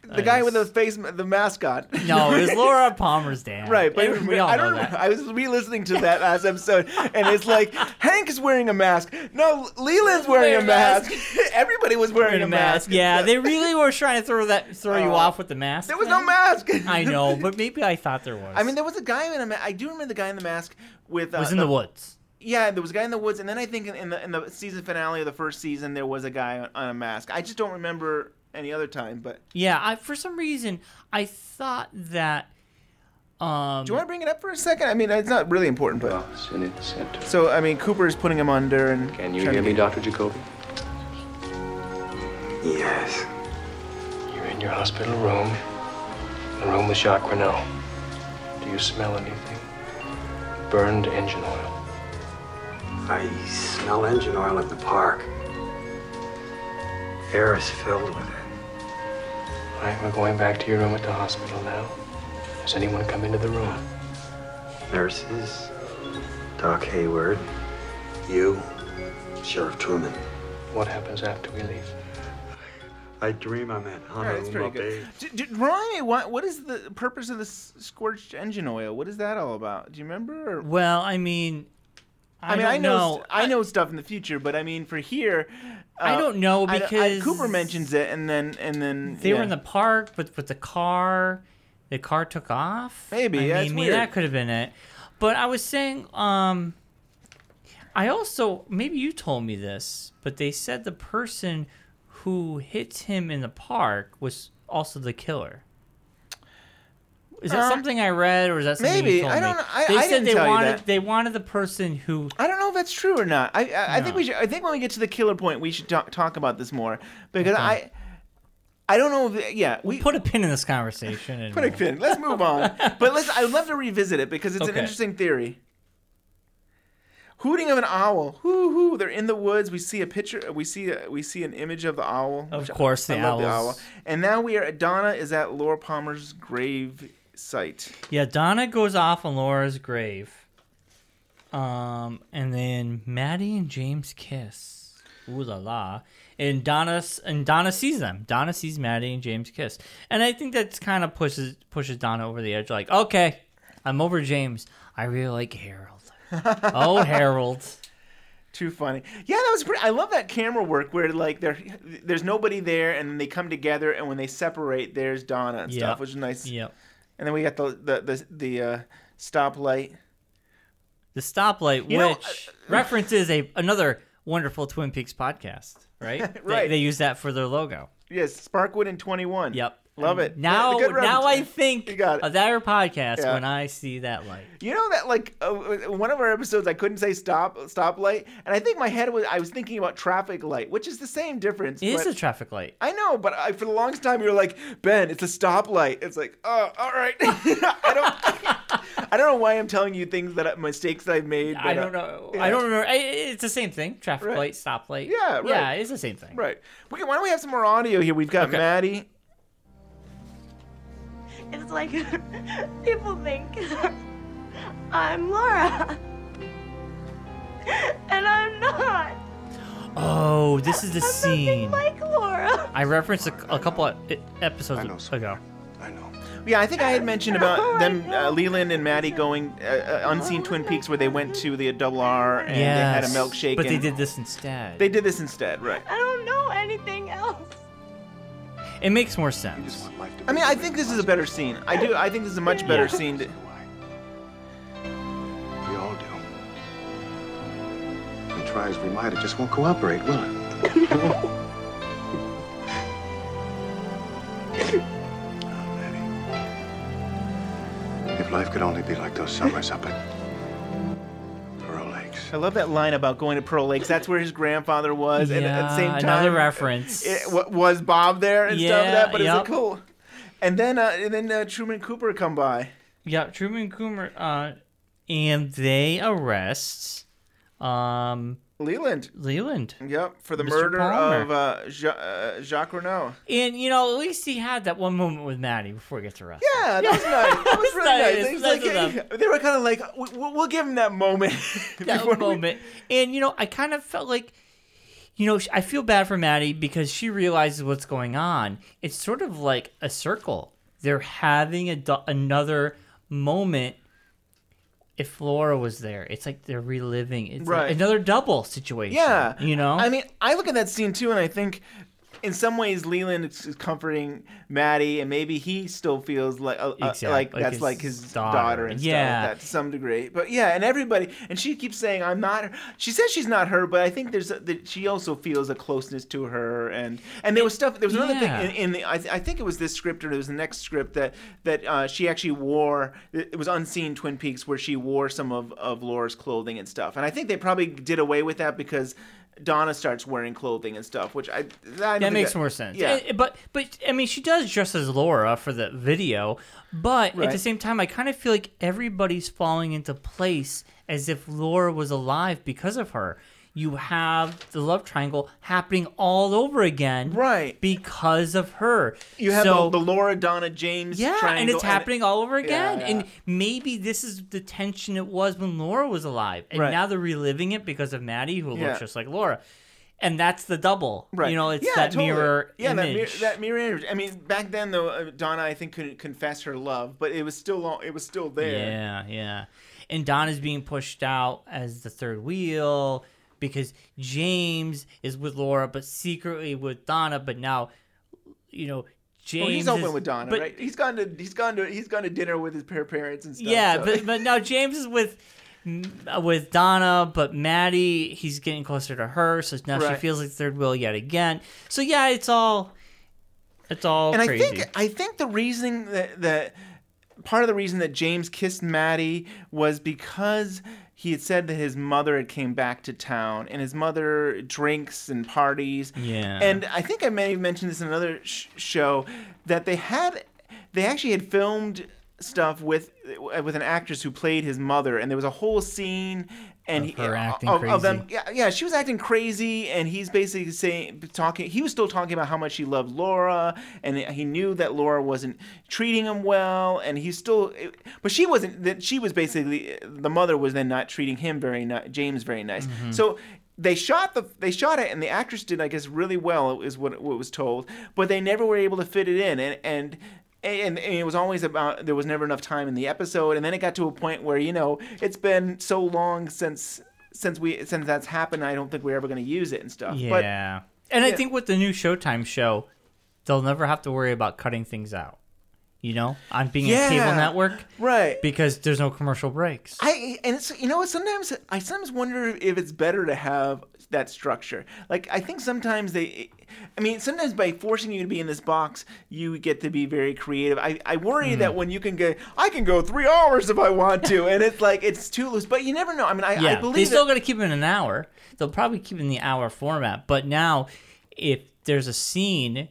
Speaker 1: The guy with the face, the mascot.
Speaker 6: No, it was Laura Palmer's dad.
Speaker 1: Right, but
Speaker 6: And we all
Speaker 1: I don't.
Speaker 6: that.
Speaker 1: I was re-listening to that last episode, and it's like Hank is wearing a mask. No, Leland's wearing a mask. Everybody was wearing,
Speaker 6: Wearing a mask. Yeah, they really were trying to throw that throw you
Speaker 1: Oh.
Speaker 6: off with the mask.
Speaker 1: There was no mask.
Speaker 6: I know, but maybe I thought there was.
Speaker 1: I mean, there was a guy in a mask. I do remember the guy in the mask with. Uh,
Speaker 6: was in the woods.
Speaker 1: Yeah, there was a guy in the woods, and then I think in the in the season finale of the first season there was a guy on, on a mask. I just don't remember any other time. But
Speaker 6: Yeah, I for some reason I thought that um
Speaker 1: do you want to bring it up for a second? I mean, it's not really important, but
Speaker 7: in its center.
Speaker 1: so I mean, Cooper is putting him under, and
Speaker 7: Can you hear me, Dr. Jacoby?
Speaker 10: Yes.
Speaker 7: You're in your hospital room. The room with Jacques Renault. Do you smell anything? Burned engine oil.
Speaker 10: I smell engine oil in the park. Air is filled with it.
Speaker 7: All right, we're going back to your room at the hospital now. Has anyone come into the room?
Speaker 10: Nurses, Doc Hayward, you, Sheriff Truman.
Speaker 7: What happens after we leave?
Speaker 10: I dream I'm at
Speaker 1: All right, that's pretty good. D- d- remind me, what what is the purpose of this scorched engine oil? What is that all about? Do you remember? Or-
Speaker 6: Well, I mean I,
Speaker 1: I, mean, I know,
Speaker 6: know.
Speaker 1: st- I know stuff in the future, but I mean, for here,
Speaker 6: I
Speaker 1: uh,
Speaker 6: don't know
Speaker 1: I- I-
Speaker 6: because
Speaker 1: Cooper mentions it, and then and then
Speaker 6: They were in the park, but with the car, the car took off.
Speaker 1: Maybe,
Speaker 6: I
Speaker 1: yeah,
Speaker 6: mean, maybe that could have been it. But I was saying, um, I also maybe you told me this, but they said the person who hit him in the park was also the killer. Is that
Speaker 1: Uh,
Speaker 6: something I read, or is that something
Speaker 1: maybe.
Speaker 6: you told
Speaker 1: I don't
Speaker 6: me?
Speaker 1: know. I-
Speaker 6: they
Speaker 1: I
Speaker 6: said they wanted they wanted the person who
Speaker 1: I don't know if that's true or not. I I, I think we should. I think when we get to the killer point, we should talk, talk about this more because
Speaker 6: Okay.
Speaker 1: I I don't know. If, yeah, we
Speaker 6: put a pin in this conversation and
Speaker 1: put a pin. Let's move on. but let's. I'd love to revisit it because it's an interesting theory. Hooting of an owl. Hoo hoo. They're in the woods. We see a picture. We see a, we see an image of the owl.
Speaker 6: Of
Speaker 1: which I-
Speaker 6: course, the
Speaker 1: I the owl. And now we are. Donna is at Laura Palmer's grave site.
Speaker 6: Yeah, Donna goes off on Laura's grave. Um, and then Maddie and James kiss. Ooh la la. And Donna and Donna sees them. Donna sees Maddie and James kiss. And I think that's kind of pushes pushes Donna over the edge. Like, okay, I'm over James. I really like Harold. oh, Harold.
Speaker 1: Too funny. Yeah, that was pretty. I love that camera work where like there, there's nobody there, and then they come together, and when they separate, there's Donna and
Speaker 6: Yep.
Speaker 1: stuff, which is nice.
Speaker 6: Yep.
Speaker 1: And then we got the the the, the uh, stoplight.
Speaker 6: The stoplight,
Speaker 1: You know,
Speaker 6: which references a another wonderful Twin Peaks podcast, right? They-
Speaker 1: Right.
Speaker 6: They, use that for their logo.
Speaker 1: Yes, Sparkwood and 21.
Speaker 6: Yep.
Speaker 1: Love it.
Speaker 6: Now,
Speaker 1: Yeah,
Speaker 6: now I think
Speaker 1: You got it.
Speaker 6: of that podcast
Speaker 1: Yeah.
Speaker 6: when I see that light.
Speaker 1: You know that like uh, one of our episodes, I couldn't say stop stop light, and I think my head was I was thinking about traffic light, which is the same difference.
Speaker 6: It is a traffic light.
Speaker 1: I know, but I, for the longest time you were like, Ben, it's a stoplight. It's like, oh, all right. I don't, I don't know why I'm telling you things that mistakes that I've made.
Speaker 6: I don't
Speaker 1: uh,
Speaker 6: know.
Speaker 1: yeah.
Speaker 6: I don't remember. I- It's the same thing. Traffic
Speaker 1: Right.
Speaker 6: light, stoplight.
Speaker 1: Yeah, right.
Speaker 6: Yeah, it's the same thing.
Speaker 1: Right. Okay, why don't we have some more audio here? We've got
Speaker 6: Okay.
Speaker 1: Maddie.
Speaker 13: It's like people think I'm Laura. And I'm not.
Speaker 6: Oh, this is the scene.
Speaker 13: Like Laura.
Speaker 6: I referenced a, a couple of e- episodes ago. I know.
Speaker 1: Yeah, I think I had mentioned about them, uh, Leland and Maddie going uh, uh, unseen Twin Peaks, where they went to the double R and they had a milkshake.
Speaker 6: but they did this instead.
Speaker 1: They did this instead, right?
Speaker 13: I don't know anything else.
Speaker 6: It makes more sense.
Speaker 1: I mean, I think this is a better scene. I do. I think this is a much better scene. To,
Speaker 10: We all do. And try as we might, it just won't cooperate, will it? If life could only be like those summers up at Pearl Lakes.
Speaker 1: I love that line about going to Pearl Lakes. That's where his grandfather was, and at the same time,
Speaker 6: another reference.
Speaker 1: It, wa- was Bob there and stuff like
Speaker 6: Yeah,
Speaker 1: that? But it's
Speaker 6: yep.
Speaker 1: like cool. And then, uh, and then uh, Truman Cooper come by.
Speaker 6: Yeah, Truman Cooper, uh, and they arrest um
Speaker 1: Leland.
Speaker 6: Leland.
Speaker 1: Yep, for the
Speaker 6: Mr.
Speaker 1: murder
Speaker 6: Palmer.
Speaker 1: of uh, ja- uh, Jacques Renault.
Speaker 6: And you know, at least he had that one moment with Maddie before he gets arrested.
Speaker 1: Yeah, that was nice. That was really
Speaker 6: nice.
Speaker 1: He's like, hey, they were kind of like, we, we'll we'll give him that moment.
Speaker 6: that
Speaker 1: before we-
Speaker 6: moment. And you know, I kind of felt like, you know, I feel bad for Maddie because she realizes what's going on. It's sort of like a circle. They're having a another moment. If Laura was there, it's like they're reliving. It's like another double situation.
Speaker 1: Yeah,
Speaker 6: you know.
Speaker 1: I mean, I look at that scene too, and I think, in some ways, Leland is comforting Maddie, and maybe he still feels like uh, uh,
Speaker 6: Exact-
Speaker 1: like
Speaker 6: like
Speaker 1: that's
Speaker 6: his
Speaker 1: like his
Speaker 6: daughter.
Speaker 1: daughter, and stuff
Speaker 6: Yeah.
Speaker 1: like that to some degree. But yeah, and everybody, and she keeps saying, "I'm not." Her. She says she's not her, but I think there's a, that she also feels a closeness to her, and and there was stuff. There was another
Speaker 6: Yeah.
Speaker 1: thing in, in the. I, th- I think it was this script or it was the next script that that uh, she actually wore. It was unseen Twin Peaks where she wore some of of Laura's clothing and stuff, and I think they probably did away with that because. Donna starts wearing clothing and stuff, which I,
Speaker 6: that makes more sense.
Speaker 1: Yeah,
Speaker 6: Eh, but but I mean, she does dress as Laura for the video, but at the same time, I kind of feel like everybody's falling into place as if Laura was alive because of her. You have the love triangle happening all over again,
Speaker 1: right?
Speaker 6: Because of her.
Speaker 1: you have
Speaker 6: so,
Speaker 1: the, the Laura Donna James.
Speaker 6: yeah, and it's happening all over again.
Speaker 1: Yeah,
Speaker 6: And maybe this is the tension it was when Laura was alive, and
Speaker 1: Right.
Speaker 6: now they're reliving it because of Maddie, who
Speaker 1: Yeah.
Speaker 6: looks just like Laura. And that's the double.
Speaker 1: Right.
Speaker 6: You know, it's
Speaker 1: Yeah,
Speaker 6: that
Speaker 1: totally.
Speaker 6: mirror
Speaker 1: Yeah, that,
Speaker 6: image.
Speaker 1: mirror, that mirror image. I mean, back then though, uh, Donna I think couldn't confess her love, but it was still all- it was still there.
Speaker 6: Yeah, yeah. And Donna's being pushed out as the third wheel because James is with Laura, but secretly with Donna. But now, you know, James.
Speaker 1: Well, he's open
Speaker 6: is-
Speaker 1: with Donna,
Speaker 6: but-
Speaker 1: right? He's gone to he's gone to he's gone to dinner with his parents and stuff.
Speaker 6: Yeah,
Speaker 1: so-
Speaker 6: but but now James is with with Donna, but Maddie, he's getting closer to her, so now she feels like third wheel yet again. So yeah, it's all it's all
Speaker 1: and
Speaker 6: crazy.
Speaker 1: I think I think the reason that that part of the reason that James kissed Maddie was because he had said that his mother had came back to town and his mother drinks and parties.
Speaker 6: Yeah.
Speaker 1: And I think I may have mentioned this in another sh- show that they had they actually had filmed stuff with with an actress who played his mother and there was a whole scene and he,
Speaker 6: acting
Speaker 1: of, of them yeah, yeah, she was acting crazy, and he's basically saying, talking. He was still talking about how much he loved Laura, and he knew that Laura wasn't treating him well, and he's still, but she wasn't. That she was basically the mother was then not treating him very ni- James very nice.
Speaker 6: Mhm.
Speaker 1: So they shot the they shot it, and the actress did, I guess, really well, is what what was told, but they never were able to fit it in, and and and, and it was always about there was never enough time in the episode and then it got to a point where you know it's been so long since since we since that's happened i don't think we're ever going to use it and stuff
Speaker 6: Yeah.
Speaker 1: but
Speaker 6: and I think with the new Showtime show, they'll never have to worry about cutting things out. You know, on being a cable network,
Speaker 1: right
Speaker 6: because there's no commercial breaks.
Speaker 1: I and it's you know what sometimes I sometimes wonder if it's better to have that structure. Like I think sometimes they, I mean sometimes by forcing you to be in this box, you get to be very creative. I, I worry
Speaker 6: Hmm.
Speaker 1: that when you can go, I can go three hours if I want to, and it's like it's too loose. But you never know. I mean, I, I believe
Speaker 6: they still got to keep it in an hour. They'll probably keep it in the hour format. But now, if there's a scene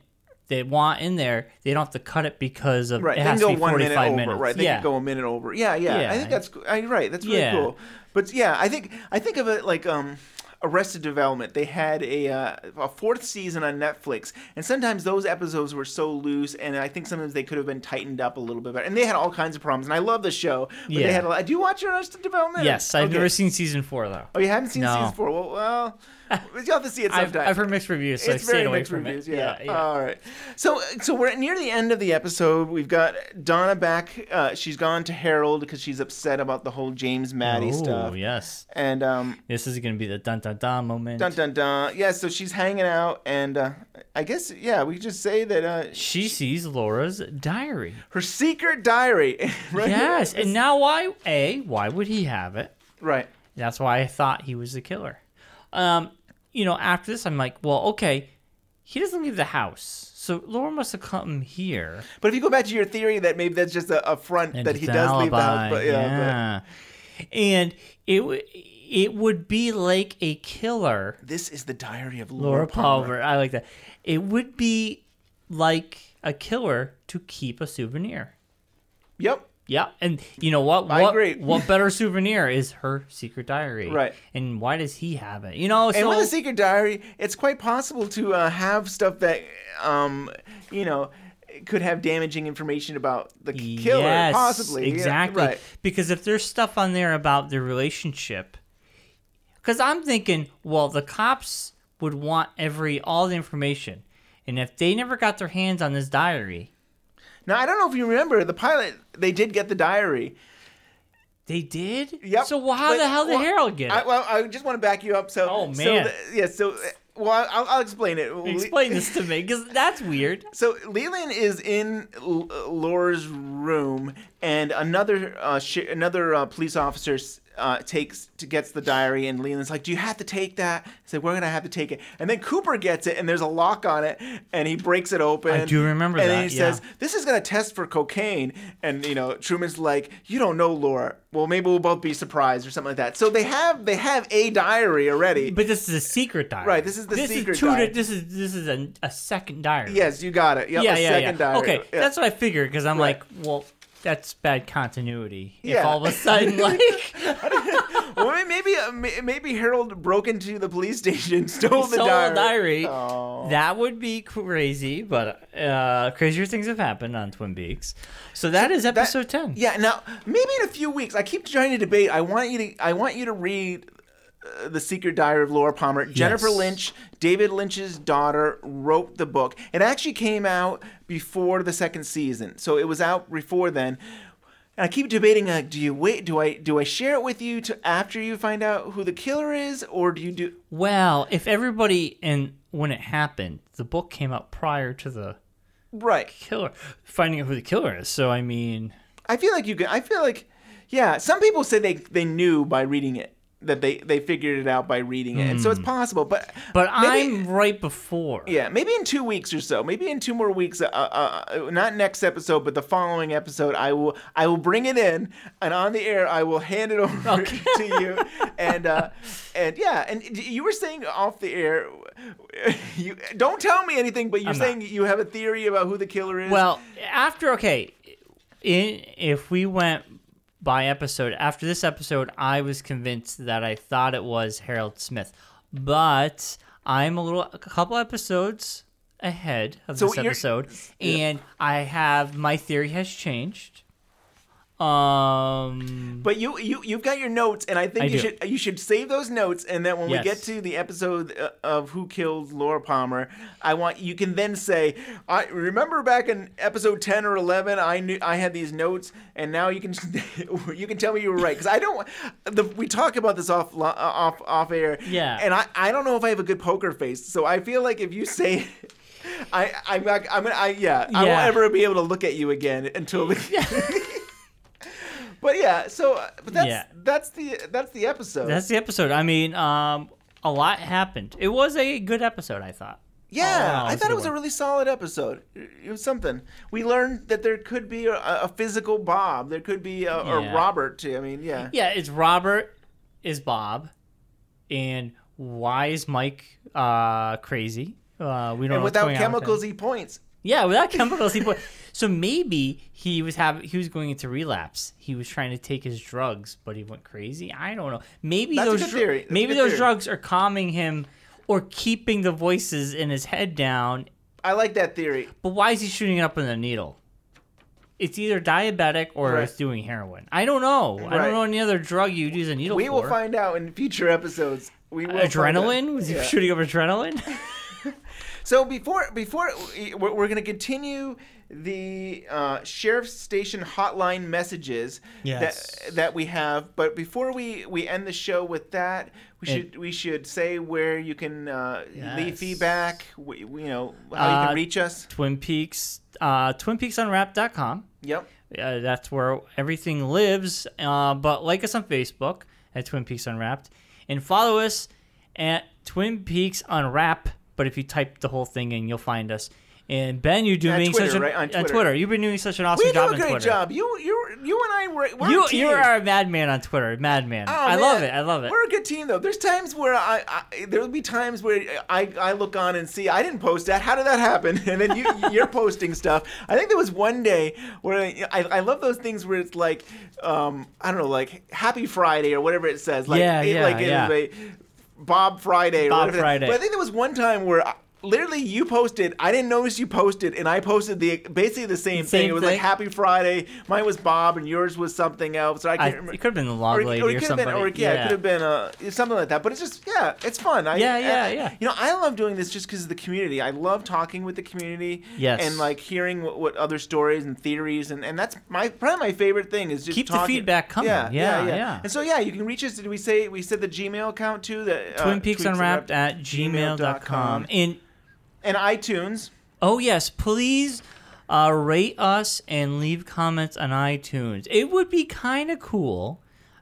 Speaker 6: they want in there, they don't have to cut it because of
Speaker 1: right.
Speaker 6: it
Speaker 1: They can
Speaker 6: has
Speaker 1: go
Speaker 6: to be
Speaker 1: one
Speaker 6: 45
Speaker 1: minute over.
Speaker 6: minutes.
Speaker 1: Right. They
Speaker 6: yeah.
Speaker 1: can go a minute over. Yeah, yeah.
Speaker 6: Yeah.
Speaker 1: I think that's I, right. That's really
Speaker 6: Yeah.
Speaker 1: cool. But yeah, I think I think of it like um. Arrested Development. They had a uh, a fourth season on Netflix, and sometimes those episodes were so loose, and I think sometimes they could have been tightened up a little bit better. And they had all kinds of problems. And I love the show, but
Speaker 6: Yeah.
Speaker 1: they had a lot. Do you watch Arrested Development?
Speaker 6: Yes, I've
Speaker 1: Okay.
Speaker 6: never seen season four though.
Speaker 1: Oh, you haven't seen
Speaker 6: No.
Speaker 1: season four? Well, well, you'll have to see it
Speaker 6: I've- I've heard mixed reviews, so
Speaker 1: it's very mixed reviews. Yeah.
Speaker 6: Yeah, yeah.
Speaker 1: All right. So, so we're near the end of the episode. We've got Donna back. Uh, she's gone to Harold because she's upset about the whole James Maddie
Speaker 6: oh,
Speaker 1: stuff.
Speaker 6: yes.
Speaker 1: And um,
Speaker 6: This is going to be the dun dun dun moment.
Speaker 1: dun dun dun. Yeah. So she's hanging out, and uh, I guess yeah, we just say that uh,
Speaker 6: She sees Laura's diary.
Speaker 1: her secret diary. right?
Speaker 6: Yes, and now why? A, why would he have it?
Speaker 1: Right.
Speaker 6: That's why I thought he was the killer. Um, you know, after this, I'm like, well, okay, he doesn't leave the house, so Laura must have come here.
Speaker 1: But if you go back to your theory that maybe that's just a, a front
Speaker 6: And
Speaker 1: that he does leave the house, but yeah. but-
Speaker 6: And it, w- it would be like a killer.
Speaker 1: This is the diary of Laura,
Speaker 6: Laura
Speaker 1: Palmer.
Speaker 6: Palmer. I like that. It would be like a killer to keep a souvenir.
Speaker 1: Yep.
Speaker 6: Yeah, and you know what?
Speaker 1: I
Speaker 6: what,
Speaker 1: agree.
Speaker 6: What better souvenir is her secret diary?
Speaker 1: Right.
Speaker 6: And why does he have it? You know,
Speaker 1: and with a secret diary, it's quite possible to uh, have stuff that, um, you know, could have damaging information about the killer,
Speaker 6: Yes,
Speaker 1: possibly. Yeah,
Speaker 6: Exactly.
Speaker 1: right.
Speaker 6: Because if there's stuff on there about their relationship, because I'm thinking, well, the cops would want every all the information, and if they never got their hands on this diary,
Speaker 1: Now, I don't know if you remember the pilot. They did get the diary.
Speaker 6: They did.
Speaker 1: Yep.
Speaker 6: So how
Speaker 1: But-
Speaker 6: the hell did
Speaker 1: well,
Speaker 6: Harold get it?
Speaker 1: I, well, I just want to back you up. So,
Speaker 6: Oh,
Speaker 1: so
Speaker 6: man.
Speaker 1: the- yeah. So, well, I'll, I'll explain it.
Speaker 6: Explain this to me, because that's weird.
Speaker 1: So Leland is in L- Laura's room, and another uh, sh- another uh, police officer uh, takes to gets the diary, and Leland's like, "Do you have to take that?" He said, "We're gonna have to take it." And then Cooper gets it, and there's a lock on it, and he breaks it open.
Speaker 6: I do remember
Speaker 1: and
Speaker 6: that,
Speaker 1: then he
Speaker 6: yeah.
Speaker 1: says, "This is gonna test for cocaine," and you know Truman's like, "You don't know Laura. Well, maybe we'll both be surprised or something like that." So they have they have a diary already.
Speaker 6: But this is a secret diary.
Speaker 1: Right, this is the
Speaker 6: this
Speaker 1: secret
Speaker 6: is two
Speaker 1: diary.
Speaker 6: This is this is a, a second diary.
Speaker 1: Yes, you got it. Yep,
Speaker 6: yeah, yeah,
Speaker 1: second
Speaker 6: yeah.
Speaker 1: diary.
Speaker 6: Okay,
Speaker 1: Yeah.
Speaker 6: that's what I figured because I'm
Speaker 1: Right.
Speaker 6: like, well, that's bad continuity. If
Speaker 1: Yeah.
Speaker 6: all of a sudden, like,
Speaker 1: well, maybe uh, maybe Harold broke into the police station, stole the
Speaker 6: stole
Speaker 1: diary.
Speaker 6: diary,
Speaker 1: Oh.
Speaker 6: that would be crazy. But uh, crazier things have happened on Twin Peaks. So that is episode ten.
Speaker 1: Yeah. Now, maybe in a few weeks, I keep trying to debate. I want you to. I want you to read. Uh, The Secret Diary of Laura Palmer. Jennifer
Speaker 6: Yes.
Speaker 1: Lynch, David Lynch's daughter, wrote the book. It actually came out before the second season, so it was out before then. And I keep debating: uh, Do you wait? Do I do I share it with you to after you find out who the killer is, or do you do?
Speaker 6: Well, if everybody and when it happened, the book came out prior to the
Speaker 1: right
Speaker 6: killer finding out who the killer is. So I mean,
Speaker 1: I feel like you can. I feel like, yeah. Some people say they they knew by reading it that they they figured it out by reading it, and so it's
Speaker 6: Hmm.
Speaker 1: possible. But
Speaker 6: but
Speaker 1: maybe-
Speaker 6: I'm right before.
Speaker 1: yeah, maybe in two weeks or so, maybe in two more weeks. Uh, uh, not next episode, but the following episode, I will I will bring it in, and on the air, I will hand it over to you, and uh, and yeah, and you were saying off the air, you don't tell me anything, but you're
Speaker 6: not.
Speaker 1: saying you have a theory about who the killer is.
Speaker 6: Well, after okay, in, if we went by episode after this episode, I was convinced that I thought it was Harold Smith, but I'm a little a couple episodes ahead of
Speaker 1: So
Speaker 6: this episode, and I have my theory has changed. Um,
Speaker 1: But you you you've got your notes, and I think
Speaker 6: I
Speaker 1: you
Speaker 6: do.
Speaker 1: should you should save those notes, and then when we get to the episode uh, of Who Killed Laura Palmer, I want you can then say, I remember back in episode ten or eleven, I knew I had these notes, and now you can you can tell me you were right because I don't. The, we talk about this off uh, off off air,
Speaker 6: Yeah.
Speaker 1: and I I don't know if I have a good poker face, so I feel like if you say. I I'm not, I'm gonna I yeah, I won't ever be able to look at you again until the But yeah, so uh, but that's
Speaker 6: Yeah.
Speaker 1: that's the that's the episode.
Speaker 6: that's the episode. I mean, um, a lot happened. It was a good episode, I thought.
Speaker 1: yeah,
Speaker 6: Oh,
Speaker 1: I thought it was a
Speaker 6: one.
Speaker 1: really solid episode. It was something. We learned that there could be a, a physical Bob. There could be a,
Speaker 6: Yeah.
Speaker 1: Robert too. I mean, yeah.
Speaker 6: Yeah, it's Robert is Bob, and why is Mike uh, crazy? Uh, we don't know
Speaker 1: And
Speaker 6: what's
Speaker 1: without
Speaker 6: going on with
Speaker 1: chemicals, he points.
Speaker 6: Yeah, without chemicals, he put. So maybe he was having he was going into relapse. He was trying to take his drugs, but he went crazy. I don't know. Maybe
Speaker 1: That's
Speaker 6: those dr-
Speaker 1: theory. That's a
Speaker 6: maybe those
Speaker 1: theory.
Speaker 6: drugs are calming him or keeping the voices in his head down.
Speaker 1: I like that theory.
Speaker 6: But why is he shooting it up in a needle? It's either diabetic or
Speaker 1: Right.
Speaker 6: it's doing heroin. I don't know. I don't know any other drug you'd use a needle
Speaker 1: We
Speaker 6: for.
Speaker 1: will find out in future episodes. We will
Speaker 6: adrenaline? Was he
Speaker 1: Yeah.
Speaker 6: shooting up adrenaline?
Speaker 1: So before before we're, we're going to continue the uh, sheriff station hotline messages
Speaker 6: Yes.
Speaker 1: that that we have, but before we we end the show with that, we
Speaker 6: And-
Speaker 1: should we should say where you can uh, leave feedback. We, you know how you
Speaker 6: Uh,
Speaker 1: can reach us.
Speaker 6: Twin Peaks, uh, TwinPeaksUnwrapped.com.
Speaker 1: Yep.
Speaker 6: Uh, that's where everything lives. Uh, but like us on Facebook at Twin Peaks Unwrapped and follow us at Twin Peaks Unwrap. But if you type the whole thing in, you'll find us. And Ben, you're doing
Speaker 1: Twitter,
Speaker 6: such a,
Speaker 1: right? On Twitter.
Speaker 6: You've been doing such an awesome
Speaker 1: we do
Speaker 6: job
Speaker 1: a great
Speaker 6: Twitter.
Speaker 1: job. You, you, you and I were. We're
Speaker 6: You you are a madman on Twitter, madman.
Speaker 1: Oh,
Speaker 6: I love it. I love it.
Speaker 1: We're a good team, though. There's times where I, I there will be times where I, I look on and see I didn't post that. How did that happen? And then you you're posting stuff. I think there was one day where I, I love those things where it's like um I don't know like Happy Friday or whatever it says. Like
Speaker 6: Yeah,
Speaker 1: it,
Speaker 6: yeah,
Speaker 1: like
Speaker 6: yeah.
Speaker 1: a Bob Friday
Speaker 6: Bob Friday.
Speaker 1: But I think there was one time where. I, Literally, you posted. I didn't notice you posted, and I posted the basically the same, thing. It was
Speaker 6: thing?
Speaker 1: like Happy Friday. Mine was Bob, and yours was something else. So I
Speaker 6: I,
Speaker 1: can't
Speaker 6: it
Speaker 1: remember.
Speaker 6: could have been the log
Speaker 1: Or,
Speaker 6: lady
Speaker 1: or
Speaker 6: or,
Speaker 1: it could have
Speaker 6: somebody.
Speaker 1: been, or yeah, it could have been uh, something like that. But it's just, yeah, it's fun. I,
Speaker 6: Yeah, yeah,
Speaker 1: I-
Speaker 6: yeah.
Speaker 1: You know, I love doing this just because of the community. I love talking with the community.
Speaker 6: Yes.
Speaker 1: And like hearing what, what other stories and theories, and, and that's my probably my favorite thing is just
Speaker 6: Keep the feedback coming.
Speaker 1: Yeah,
Speaker 6: Yeah, yeah.
Speaker 1: yeah And so yeah, you can reach us. Did we say we said the Gmail account too? The uh,
Speaker 6: Twin Peaks Unwrapped at gmail.com. And
Speaker 1: and iTunes.
Speaker 6: Oh yes, please uh, rate us and leave comments on iTunes. It would be kind of cool,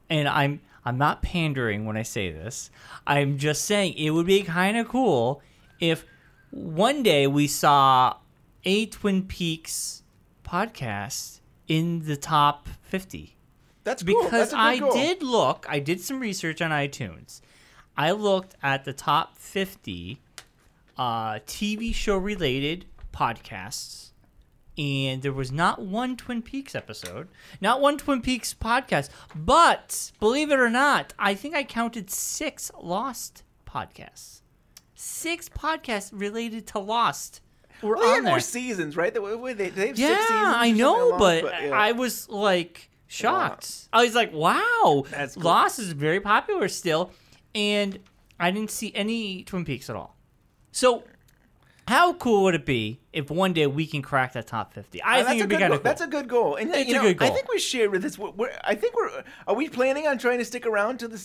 Speaker 6: and I'm I'm not pandering when I say this. I'm just saying it would be kind of cool if one day we saw a Twin Peaks podcast in the top 50.
Speaker 1: That's cool.
Speaker 6: Because
Speaker 1: That's
Speaker 6: I
Speaker 1: goal.
Speaker 6: did look, I did some research on iTunes. I looked at the top 50 uh, TV show related podcasts, and there was not one Twin Peaks episode, not one Twin Peaks podcast. But believe it or not, I think I counted six Lost podcasts. Six podcasts related to Lost were
Speaker 1: Well,
Speaker 6: on there.
Speaker 1: more seasons, right? They, they, they have
Speaker 6: yeah,
Speaker 1: six seasons.
Speaker 6: I know,
Speaker 1: along,
Speaker 6: but,
Speaker 1: yeah.
Speaker 6: I was like shocked. I was like, wow,
Speaker 1: That's cool.
Speaker 6: Lost is very popular still, and I didn't see any Twin Peaks at all. So, how cool would it be if one day we can crack that top fifty? I
Speaker 1: Uh,
Speaker 6: think it'd be
Speaker 1: good
Speaker 6: kind of cool.
Speaker 1: That's a good goal. And
Speaker 6: It's
Speaker 1: you
Speaker 6: a good goal.
Speaker 1: I think we shared with this. We're, we're- I think we're. Are we planning on trying to stick around to the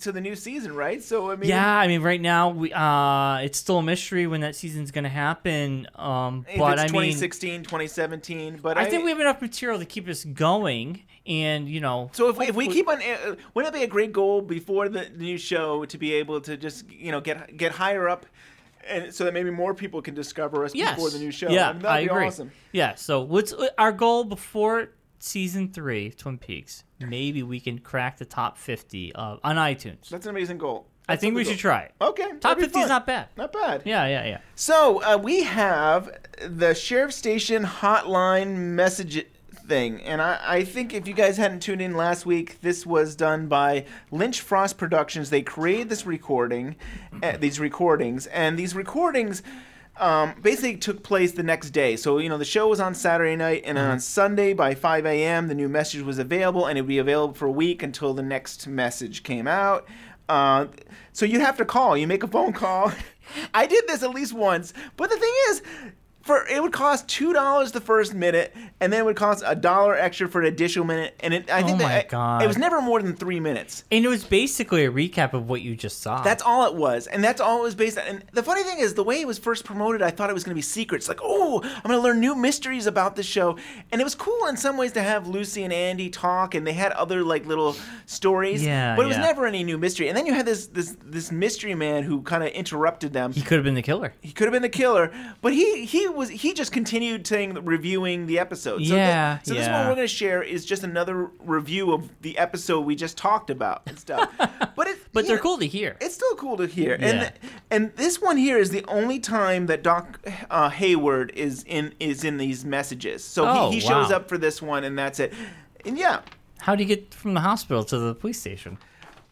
Speaker 1: to the new season? Right. So I mean.
Speaker 6: yeah, I mean, right now we uh, it's still a mystery when that season's going to happen. Um, but
Speaker 1: it's
Speaker 6: I mean,
Speaker 1: 2016, 2017, but
Speaker 6: I think we have enough material to keep us going, and you know.
Speaker 1: So if we, if we keep on, uh, wouldn't it be a great goal before the new show to be able to just you know get get higher up, and so that maybe more people can discover us
Speaker 6: yes.
Speaker 1: before the new show?
Speaker 6: Yeah,
Speaker 1: I mean, that'd
Speaker 6: I
Speaker 1: be
Speaker 6: agree.
Speaker 1: awesome.
Speaker 6: Yeah, so what's our goal before season three, Twin Peaks? Maybe we can crack the top fifty uh, on iTunes.
Speaker 1: That's an amazing goal.
Speaker 6: I think we should try it.
Speaker 1: Okay,
Speaker 6: Top fifty is not bad.
Speaker 1: Not bad.
Speaker 6: Yeah, yeah, yeah.
Speaker 1: So uh, we have the sheriff station hotline message thing, and I, I think if you guys hadn't tuned in last week, this was done by Lynch Frost Productions. They created this recording, uh, these recordings, and these recordings. Um, basically took place the next day. So, you know, the show was on Saturday night, and on Sunday by 5 a.m., the new message was available, and it would be available for a week until the next message came out. Uh, so you have to call. You make a phone call. I did this at least once, but the thing is, for it would cost two dollars the first minute, and then it would cost a dollar extra for an additional minute. And it, I
Speaker 6: Oh
Speaker 1: think
Speaker 6: my
Speaker 1: that
Speaker 6: God.
Speaker 1: it was never more than three minutes.
Speaker 6: And it was basically a recap of what you just saw.
Speaker 1: That's all it was, and that's all it was based on. And the funny thing is, the way it was first promoted, I thought it was going to be secrets. Like, oh, I'm going to learn new mysteries about the show, and it was cool in some ways to have Lucy and Andy talk, and they had other like little stories.
Speaker 6: Yeah,
Speaker 1: but it was
Speaker 6: yeah.
Speaker 1: never any new mystery. And then you had this this this mystery man who kind of interrupted them.
Speaker 6: he could have been the killer.
Speaker 1: He could have been the killer, but he he was he just continued saying reviewing the episode. So
Speaker 6: Yeah,
Speaker 1: the- so this one we're going to share is just another review of the episode we just talked about and stuff. but it,
Speaker 6: But they're
Speaker 1: know,
Speaker 6: cool to hear.
Speaker 1: It's still cool to hear.
Speaker 6: Yeah.
Speaker 1: And and this one here is the only time that Doc uh, Hayward is in is in these messages. So
Speaker 6: Oh,
Speaker 1: he, he shows
Speaker 6: wow.
Speaker 1: up for this one, and that's it. And yeah,
Speaker 6: How do you get from the hospital to the police station?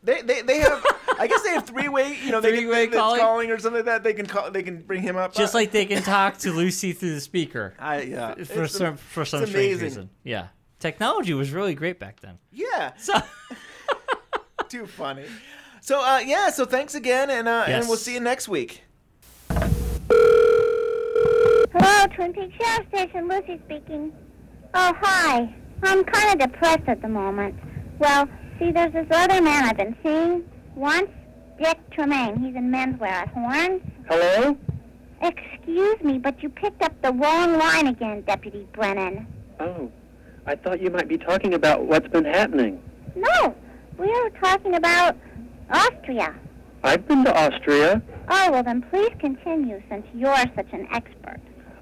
Speaker 1: they they, they have. I guess they have three way. You know, they can,
Speaker 6: Three-way calling?
Speaker 1: calling or something like that. They can call. They can bring him up.
Speaker 6: Just
Speaker 1: Uh,
Speaker 6: like they can talk to Lucy through the speaker.
Speaker 1: I yeah.
Speaker 6: For
Speaker 1: It's
Speaker 6: some
Speaker 1: am-
Speaker 6: for some strange
Speaker 1: amazing.
Speaker 6: reason. Yeah. Technology was really great back then.
Speaker 1: Yeah.
Speaker 6: So
Speaker 1: Too funny. So uh, yeah. So thanks again, and uh,
Speaker 6: Yes.
Speaker 1: and we'll see you next week.
Speaker 12: Hello, Twin Peaks Sheriff Station. Lucy speaking. Oh, hi. I'm kind of depressed at the moment. Well, see, there's this other man I've been seeing. Once, Dick Tremaine. He's in menswear at Horne.
Speaker 14: Hello?
Speaker 12: Excuse me, but you picked up the wrong line again, Deputy Brennan.
Speaker 14: Oh, I thought you might be talking about what's been happening.
Speaker 12: No, we were talking about Austria.
Speaker 14: I've been to Austria.
Speaker 12: Oh, well, then please continue since you're such an expert.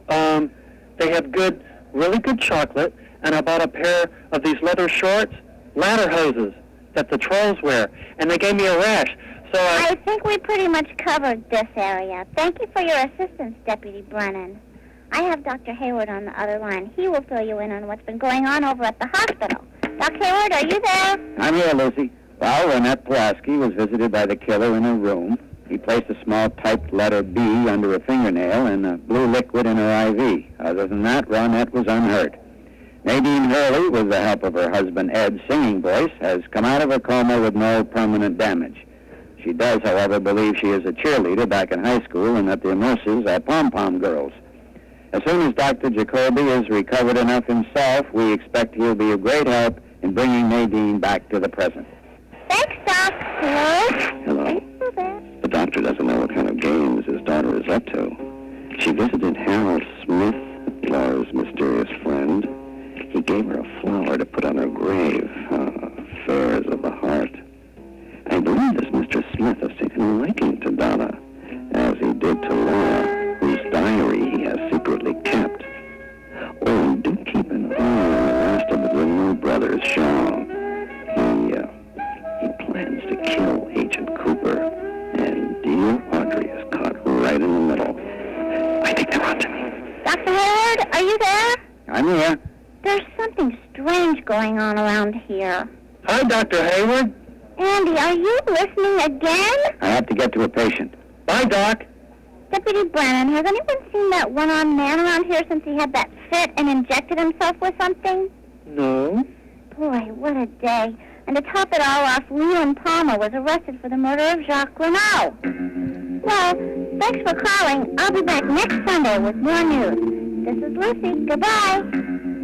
Speaker 14: Um, they have good, really good chocolate, and I bought a pair of these leather shorts, lederhosen that the trolls wear, and they gave me a rash. So I.
Speaker 12: I think we pretty much covered this area. Thank you for your assistance, Deputy Brennan. I have Dr. Hayward on the other line. He will fill you in on what's been going on over at the hospital. Dr. Hayward, are you there?
Speaker 15: I'm here, Lucy. Well, Ronette Pulaski was visited by the killer in her room. He placed a small typed letter B under her fingernail and a blue liquid in her IV. Other than that, Ronette was unhurt. Nadine Hurley, with the help of her husband Ed's singing voice, has come out of her coma with no permanent damage. She does, however, believe she is a cheerleader back in high school and that the nurses are pom-pom girls. As soon as Dr. Jacoby is recovered enough himself, we expect he'll be of great help in bringing Nadine back to the present.
Speaker 12: Thanks, Doc. Hello?
Speaker 15: Hello. The doctor doesn't know what kind of games his daughter is up to. She visited Harold Smith, Laura's mysterious friend. He gave her a flower to put on her grave. Ah, affairs of the heart. I believe this Mr. Smith has taken a liking to Donna, as he did to Laura, whose diary he has secretly kept. Oh, do keep an eye on the rest of the Renault brothers' show. He, uh, he plans to kill Agent Cooper, and dear Audrey is caught right in the middle. I think they're onto me.
Speaker 12: Dr. Hayward, are you there?
Speaker 15: I'm here.
Speaker 12: There's something strange going on around here.
Speaker 14: Hi, Dr. Hayward.
Speaker 12: Andy, are you listening again?
Speaker 15: I have to get to a patient.
Speaker 14: Bye, Doc.
Speaker 12: Deputy Brennan, has anyone seen that one-armed man around here since he had that fit and injected himself with something?
Speaker 14: No.
Speaker 12: Boy, what a day. And to top it all off, Leland Palmer was arrested for the murder of Jacques Renault. Well, thanks for calling. I'll be back next Sunday with more news. This is Lucy. Goodbye.